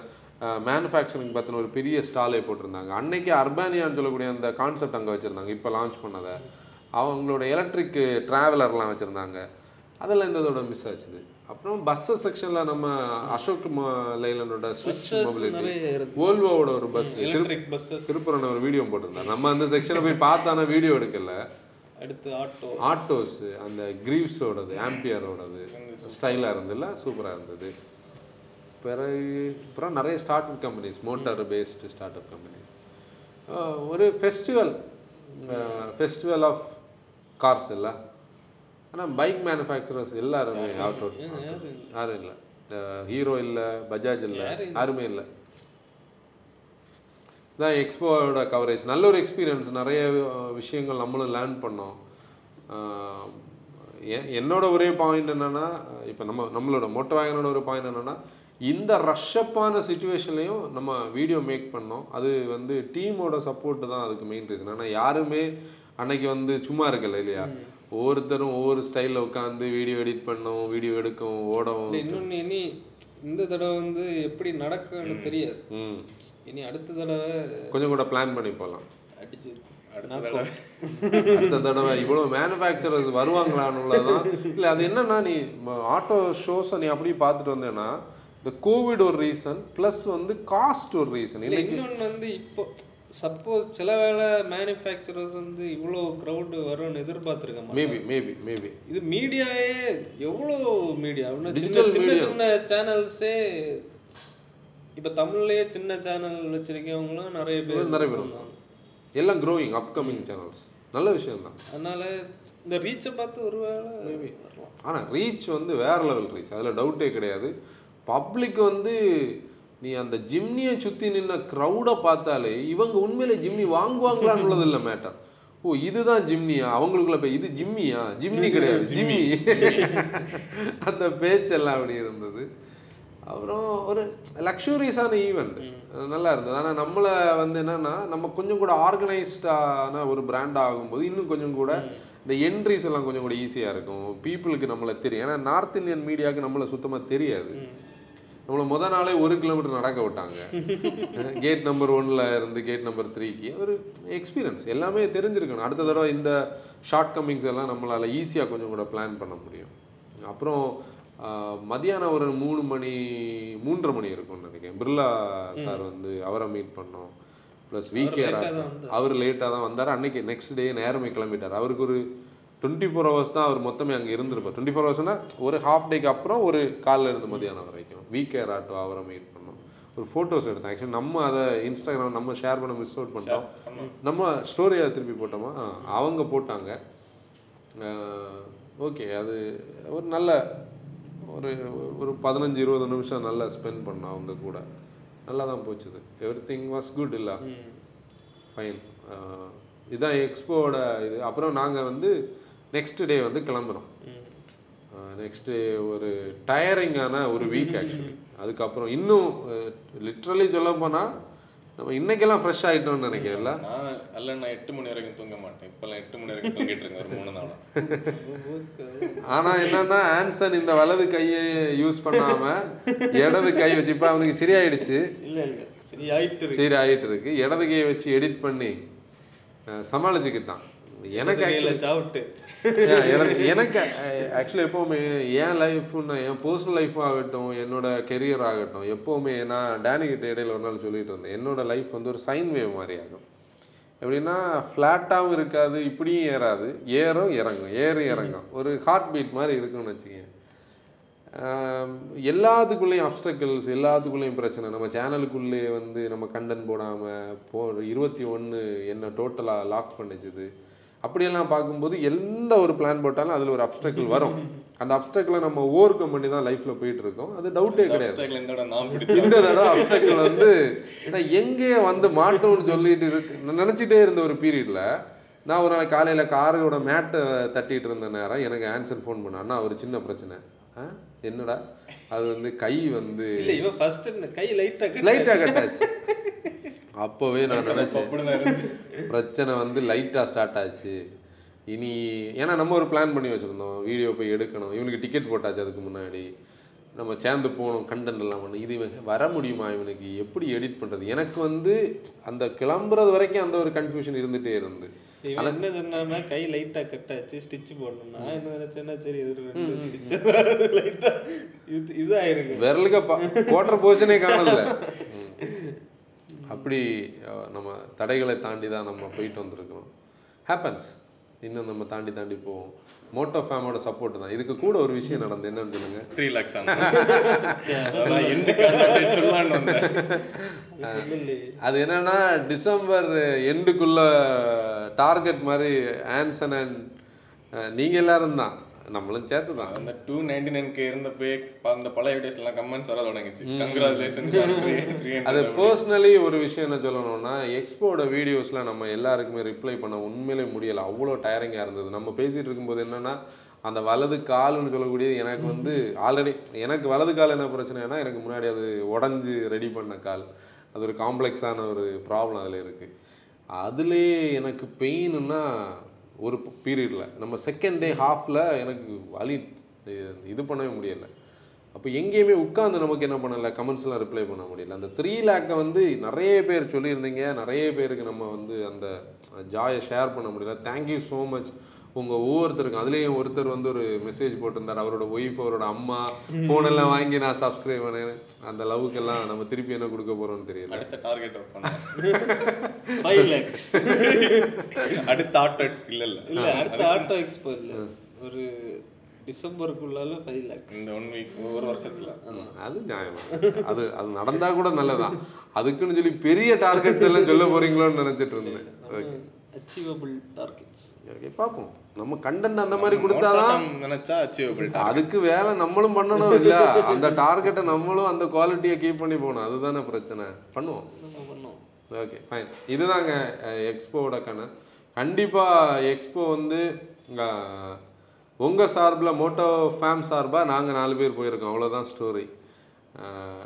மேனுஃபேக்சரிங் பற்றின ஒரு பெரிய ஸ்டாலே போட்டிருந்தாங்க. அன்னைக்கு அர்பானியான்னு சொல்லக்கூடிய அந்த கான்செப்ட் அங்கே வச்சுருந்தாங்க. இப்போ லான்ச் பண்ணதை. அவங்களோட எலக்ட்ரிக் ட்ராவலர்லாம் வச்சுருந்தாங்க. அதெல்லாம் இந்த இதோட மிஸ் ஆச்சுது. அப்புறம் பஸ்ஸஸ் செக்ஷனில் நம்ம அசோக் லைலனோட ஸ்விட்ச் மொபிலிட்டி ஓல்வோவோட ஒரு பஸ் எலக்ட்ரிக் பஸ்ஸஸ் திருப்புறன ஒரு வீடியோ போட்டிருந்தார். நம்ம அந்த செக்ஷனை போய் பார்த்தானா வீடியோ எடுக்கல. அடுத்து ஆட்டோ ஆட்டோஸ் அந்த கிரீவ்ஸோடது ஆம்பியரோடது ஸ்டைலாக இருந்ததுல சூப்பராக இருந்தது. பிறகு அப்புறம் நிறைய startup companies motor based startup companies ஒரு ஃபெஸ்டிவல் ஃபெஸ்டிவல் ஆஃப் கார்ஸ் இல்லை ஆனால் பைக் மேனுஃபேக்சரர்ஸ் எல்லாருமே ஆட்டோ யாரும் இல்லை. ஹீரோ இல்லை. பஜாஜ் இல்லை யாருமே இல்லை. தான் எக்ஸ்போவோட கவரேஜ் நல்ல ஒரு எக்ஸ்பீரியன்ஸ் நிறைய விஷயங்கள் நம்மளும் லேர்ன் பண்ணோம். என்னோட ஒரே பாயிண்ட் என்னன்னா இப்போ நம்ம நம்மளோட மோட்டோ வேகனோட ஒரு பாயிண்ட் என்னன்னா இந்த ரஷ்அப்பான சுச்சுவேஷன்லையும் நம்ம வீடியோ மேக் பண்ணோம். அது வந்து டீமோட சப்போர்ட் தான் அதுக்கு மெயின் ரீசன் ஆனால் யாருமே அன்னைக்கு வந்து சும்மா இருக்கல இல்லையா? ஒவ்வொருத்தரும் ஒவ்வொரு ஸ்டைலில் உட்காந்து வீடியோ எடிட் பண்ணோம் வீடியோ எடுக்கவும் ஓடவும். இன்னொன்னு இனி இந்த தடவை வந்து எப்படி நடக்கும்னு தெரியாது. ம். இனி அடுத்த தடவை கொஞ்சம் கூட பிளான் பண்ணி போகலாம் அடிச்சு அடுத்த தடவை. இவ்வளோ மேனுஃபேக்சரர்ஸ் வருவாங்களான்னுள்ளதான் இல்லை அது என்னன்னா நீ ஆட்டோ ஷோஸை நீ அப்படியே பார்த்துட்டு வந்தேன்னா இந்த கோவிட் ஒரு ரீசன் ப்ளஸ் வந்து காஸ்ட் ஒரு ரீசன் இல்ல இன்னைக்கு இன்னொன்னு வந்து இப்போ சப்போஸ் சில வேளை மேனுஃபேக்சரர்ஸ் வந்து இவ்வளோ க்ரௌடு வரும்னு எதிர்பார்த்துருக்க மேபி மேபி மேபி இது மீடியாவே எவ்வளோ மீடியா சின்ன media. சின்ன சேனல்ஸே இப்போ தமிழ்லயே சின்ன சேனல் வச்சிருக்கவங்களும் நிறைய பேர் நிறைய பேர். எல்லாம் க்ரோயிங் அப்கமிங் சேனல்ஸ் நல்ல விஷயம் தான். அதனால இந்த ரீச்சை பார்த்து ஒருவேளை மேபி ஆனால் ரீச் வந்து வேற லெவல் ரீச் அதில் டவுட்டே கிடையாது. பப்ளிக் வந்து நீ அந்த ஜிம்னியை சுற்றி நின்ன க்ரௌடை பார்த்தாலே இவங்க உண்மையிலே ஜிம்னி வாங்குவாங்களான்னு இல்லை மேட்டர் ஓ இதுதான் ஜிம்னியா? அவங்களுக்குள்ள போய் இது ஜிம்மியா? ஜிம்னி கிடையாது. ஜிம்மி அந்த பேச்செல்லாம் அப்படி இருந்தது. அப்புறம் ஒரு லக்ஸூரியஸான ஈவெண்ட் நல்லா இருந்தது. ஆனால் நம்மளை வந்து என்னன்னா நம்ம கொஞ்சம் கூட ஆர்கனைஸ்டான ஒரு பிராண்ட் ஆகும்போது இன்னும் கொஞ்சம் கூட இந்த என்ட்ரிஸ் எல்லாம் கொஞ்சம் கூட ஈஸியாக இருக்கும். பீப்புளுக்கு நம்மளை தெரியும். ஏன்னா நார்த் இந்தியன் மீடியாவுக்கு நம்மளை சுத்தமாக தெரியாது. நம்மளை முத நாளே ஒரு கிலோமீட்டர் நடக்க விட்டாங்க. கேட் நம்பர் ஒன்ல இருந்து கேட் நம்பர் த்ரீக்கு ஒரு எக்ஸ்பீரியன்ஸ் எல்லாமே தெரிஞ்சிருக்கணும். அடுத்த தடவை இந்த ஷார்ட் கம்மிங்ஸ் எல்லாம் நம்மளால் ஈஸியாக கொஞ்சம் கூட பிளான் பண்ண முடியும். அப்புறம் மதியானம் ஒரு மூணு மணி மூன்றரை மணி இருக்கும்னு நினைக்கிறேன். பிர்லா சார் வந்து அவரை மீட் பண்ணோம். ப்ளஸ் விகே late ஆ தான் வந்தார். அவர் லேட்டாக தான் வந்தார். அன்னைக்கு நெக்ஸ்ட் டே நேரமே கிளம்பிட்டார். அவருக்கு ஒரு டுவெண்ட்டி ஃபோர் ஹவர்ஸ் தான் அவர் மொத்தமே அங்கே இருந்திருப்பார். டுவெண்ட்டி ஃபோர் ஹவர்ஸ்னா ஒரு ஹாஃப் டேக்கு அப்புறம் ஒரு காலைல இருந்து மதியானம் வரைக்கும். விகே ஆட்டோ அவரை மீட் பண்ணோம் ஒரு ஃபோட்டோஸ் எடுத்தோம் ஆக்சுவலி நம்ம அதை இன்ஸ்டாகிராம் நம்ம ஷேர் பண்ண மிஸ் அவுட் பண்ணிட்டோம். நம்ம ஸ்டோரியை திருப்பி போட்டோமா? அவங்க போட்டாங்க. ஓகே அது ஒரு நல்ல ஒரு ஒரு பதினஞ்சு இருபது நிமிஷம் நல்லா ஸ்பெண்ட் பண்ணோம் அவங்க கூட. நல்லா தான் போச்சுது எவ்ரி திங் வாஸ் குட் இல்லை ஃபைன் இதுதான் எக்ஸ்போவோட இது. அப்புறம் நாங்கள் வந்து நெக்ஸ்ட் டே வந்து கிளம்புறோம். நெக்ஸ்ட் டே ஒரு டயரிங்கான ஒரு வீக் ஆக்சுவலி அதுக்கப்புறம் இன்னும் லிட்ரலி சொல்ல போனால் நம்ம இன்னைக்கெல்லாம் ஃப்ரெஷ் ஆகிட்டோம்னு நினைக்கிறேன்ல நான் அல்ல நான் எட்டு மணி வரைக்கும் தூங்க மாட்டேன். இப்பெல்லாம் எட்டு மணி வரைக்கும் தூங்கிட்டு இருக்கேன் ஒரு மூணு நாளா. ஆனா என்னன்னா ஆன்சன் இந்த வலது கையை யூஸ் பண்ணாம இடது கை வச்சு இப்ப அவனுக்கு சரியாயிடுச்சு. இல்ல இல்ல. சரி இருக்கு. சரி ஆயிட்டு இருக்கு. இடது கையை வச்சு எடிட் பண்ணி சமாளிச்சுக்கிட்டான். எனக்கு ஆக்சுவலி எனக்கு ஆக்சுவலி எப்போவுமே என் லைஃப்னு என் பர்சனல் லைஃப் ஆகட்டும் என்னோட கெரியர் ஆகட்டும் எப்போவுமே நான் டேனி கிட்ட இடையில ஒரு நாள் சொல்லிட்டு இருந்தேன் என்னோட லைஃப் வந்து ஒரு சைன் வேவ் மாதிரி ஆகும். எப்படின்னா ஃப்ளாட்டாகவும் இருக்காது இப்படியும் ஏறாது ஏறும் இறங்கும் ஏறும் இறங்கும். ஒரு ஹார்ட் பீட் மாதிரி இருக்கும்னு வச்சுக்கோங்க எல்லாத்துக்குள்ளேயும் அப்டக்கிள்ஸ் எல்லாத்துக்குள்ளேயும் பிரச்சனை. நம்ம சேனலுக்குள்ளே வந்து நம்ம கண்டென்ட் போடாமல் போ இருபத்தி ஒன்று என்ன டோட்டலாக லாக் பண்ணிச்சுது. அப்படியெல்லாம் பார்க்கும்போது எந்த ஒரு பிளான் போட்டாலும் அதில் ஒரு அப்டக்கிள் வரும். அந்த அப்டக்கிளை நம்ம ஓவர் கம் பண்ணி தான் லைஃப்பில் போயிட்டு இருக்கோம் அது டவுட்டே கிடையாது. இந்த தடவை அப்டக்கிள் வந்து நான் எங்கே வந்து மாட்டோம்னு சொல்லிட்டு இருக்கு நான் நினச்சிட்டே இருந்த ஒரு பீரியடில் நான் ஒரு நாள் காலையில் காரோட மேட்டை தட்டிட்டு இருந்த நேரம் எனக்கு ஆன்சர் ஃபோன் பண்ண. அண்ணா ஒரு சின்ன பிரச்சனை. என்னடா? அது வந்து கை வந்து கை லைட்டாக கட்டாச்சு. அப்போவே நான் நினச்சேன். பிரச்சனை வந்து லைட்டாக ஸ்டார்ட் ஆச்சு. இனி ஏன்னா நம்ம ஒரு பிளான் பண்ணி வச்சுருந்தோம். வீடியோ போய் எடுக்கணும். இவனுக்கு டிக்கெட் போட்டாச்சு அதுக்கு முன்னாடி. நம்ம சேர்ந்து போகணும் கண்டென்ட் எல்லாம் பண்ணணும். இது இவன் வர முடியுமா இவனுக்கு? எப்படி எடிட் பண்ணுறது எனக்கு வந்து அந்த கிளம்புறது வரைக்கும் அந்த ஒரு கன்ஃபியூஷன் இருந்துகிட்டே இருந்து. என்ன சொன்னான்னா கை லைட்டா கட் ஆச்சு ஸ்டிச் போடணும் நான் என்ன நினைச்சேன்னா சரி இது ரெண்டு ஸ்டிச் லைட்டா இது இதாயிருக்கு. விரலுக்கு பா போடுற போர்ஷனே காணல. அப்படி நம்ம தடைகளை தாண்டி தான் நம்ம போயிட்டு வந்திருக்கிறோம் ஹேப்பன்ஸ் இன்னும் நம்ம தாண்டி தாண்டி போவோம். மோட்டோ ஃபேமோட சப்போர்ட் தான். இதுக்கு கூட ஒரு விஷயம் நடந்து என்னன்னு சொல்லுங்க? த்ரீ லேக்ஸ் அது என்னன்னா டிசம்பர் எண்டுக்குள்ள டார்கெட் மாதிரி ஆன்சன் அண்ட் நீங்க எல்லாரும் தான். நம்மளும் சேர்த்து தான் அந்த டூ நைன்டி நைன்க்கு இருந்தப்பே அந்த பழைய வீடியோஸ் எல்லாம் கமெண்ட்ஸ் வர தொடங்கிச்சு கங்க்ராச்சுலேஷன்ஸ் த்ரீ அது பர்சனலி ஒரு விஷயம் என்ன சொல்லணும்னா எக்ஸ்போட வீடியோஸ்லாம் நம்ம எல்லாருக்குமே ரிப்ளை பண்ண உண்மையிலே முடியலை. அவ்வளோ டயரிங்காக இருந்தது. நம்ம பேசிகிட்டு இருக்கும்போது என்னன்னா அந்த வலது கால்னு சொல்லக்கூடியது எனக்கு வந்து ஆல்ரெடி எனக்கு வலது கால் என்ன பிரச்சனைனா எனக்கு முன்னாடி அது உடஞ்சி ரெடி பண்ண கால். அது ஒரு காம்ப்ளெக்ஸான ஒரு ப்ராப்ளம் அதில் இருக்குது அதுலேயே எனக்கு பெயின்னா ஒரு பீரியடில் நம்ம செகண்ட் டே ஹாஃபில் எனக்கு வலி இது பண்ணவே முடியலை. அப்போ எங்கேயுமே உட்காந்து நமக்கு என்ன பண்ணலை? கமெண்ட்ஸ்லாம் ரிப்ளை பண்ண முடியல. அந்த த்ரீ லேக்கை வந்து நிறைய பேர் சொல்லியிருந்தீங்க. நிறைய பேருக்கு நம்ம வந்து அந்த ஜாயை ஷேர் பண்ண முடியல. தேங்க்யூ ஸோ மச் உங்கள் ஒவ்வொருத்தருக்கும் அதுலேயும் ஒருத்தர் வந்து ஒரு மெசேஜ் போட்டிருந்தார். அவரோட ஒய்ஃப் அவரோட அம்மா phone எல்லாம் வாங்கி நான் சப்ஸ்கிரைப் பண்ணேன். அந்த லவ்வுக்கெல்லாம் நம்ம திருப்பி என்ன கொடுக்க போகிறோம்னு தெரியல. அடுத்த டார்கெட் ஃபைவ் லேக்ஸ் அடுத்த ஆட்டோ இல்ல இல்ல. இல்ல அடுத்த ஆட்டோ எக்ஸ்போ இல்ல. ஒரு டிசம்பருக்குள்ளால ஃபைவ் லேக்ஸ் இந்த ஒன் வீக் ஒரு வருஷத்துல. அது நியாயம். அது அது நடந்தா கூட நல்லதான் அதுக்குன்னு சொல்லி பெரிய டார்கெட்ஸ் எல்லாம் சொல்ல போறீங்களோன்னு நினைச்சிட்டு இருந்தேன். ஓகே அச்சீவபிள் டார்கெட்ஸ் ஓகே பார்ப்போம். நம்ம கண்டென்ட் அந்த மாதிரி கொடுத்தாதான் நினைச்சா அச்சீவபிள் அதுக்கு வேலை நம்மளும் பண்ணணும் இல்ல. அந்த டார்கெட்டை நம்மளும் அந்த குவாலிட்டியை கீப் பண்ணி போகணும். அதுதானே பிரச்சனை. பண்ணுவோம். பண்ணோம் ஓகே ஃபைன் இதுதாங்க எக்ஸ்போவோட கணக்கு கண்டிப்பாக எக்ஸ்போ வந்து அஹ், உங்க சார்பில் மோட்டோ ஃபேம் சார்பாக நாங்கள் நாலு பேர் போயிருக்கோம். அவ்வளோதான் ஸ்டோரி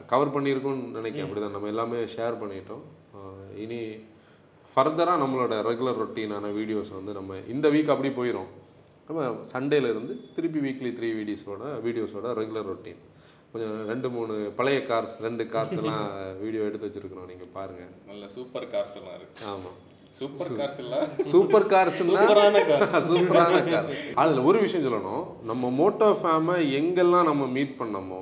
கவர் பண்ணியிருக்கோம்னு நினைக்கிறேன். அப்படிதான். நம்ம எல்லாமே ஷேர் பண்ணிட்டோம். இனி ஃபர்தராக நம்மளோட ரெகுலர் ரொட்டீனான வீடியோஸ் வந்து நம்ம இந்த வீக் அப்படி போயிடும் நம்ம சண்டேல இருந்து திருப்பி வீக்லி த்ரீ வீடியோஸோட வீடியோஸோட ரெகுலர் ரொட்டீன் கொஞ்சம் ரெண்டு மூணு பழைய கார்ஸ் ரெண்டு கார்ஸ் எல்லாம் வீடியோ எடுத்து வச்சிருக்கிறோம். நீங்கள் பாருங்கள் நல்ல சூப்பர் கார்ஸ் எல்லாம் இருக்கு. ஆமாம் சூப்பர் கார்ஸ் இல்ல? சூப்பர் கார்ஸ்னா சூப்பரான கார் சூப்பரான கார் அதில் ஒரு விஷயம் சொல்லணும். நம்ம மோட்டோ ஃபேமை எங்கெல்லாம் நம்ம மீட் பண்ணோமோ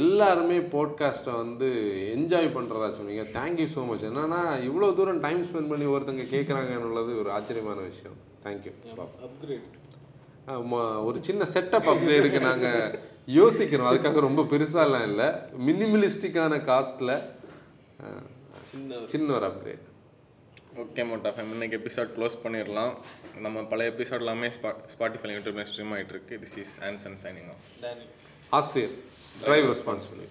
எல்லாருமே போட்காஸ்ட்டை வந்து என்ஜாய் பண்ணுறதா சொன்னீங்க. தேங்க்யூ ஸோ மச் என்னன்னா இவ்வளோ தூரம் டைம் ஸ்பெண்ட் பண்ணி ஒருத்தங்க கேட்குறாங்கன்னுள்ளது ஒரு ஆச்சரியமான விஷயம். தேங்க்யூ அப்கிரேட் ஒரு சின்ன செட்டப் அப்கிரேடுக்கு நாங்கள் யோசிக்கிறோம் அதுக்காக ரொம்ப பெருசாலாம் இல்லை. மினிமலிஸ்டிக்கான காஸ்ட்டில் சின்ன சின்ன ஒரு அப்கிரேட் ஓகே மோட்டா ஃபேம் இன்னைக்கு எபிசோட் க்ளோஸ் பண்ணிடலாம். நம்ம பழைய எபிசோட் எல்லாமே ஸ்பா ஸ்பாட்டிஃபை யூடியூப்ல ஸ்ட்ரீம் ஆயிட்டு இருக்கு. This is Anson signing off Danny drive responsibly.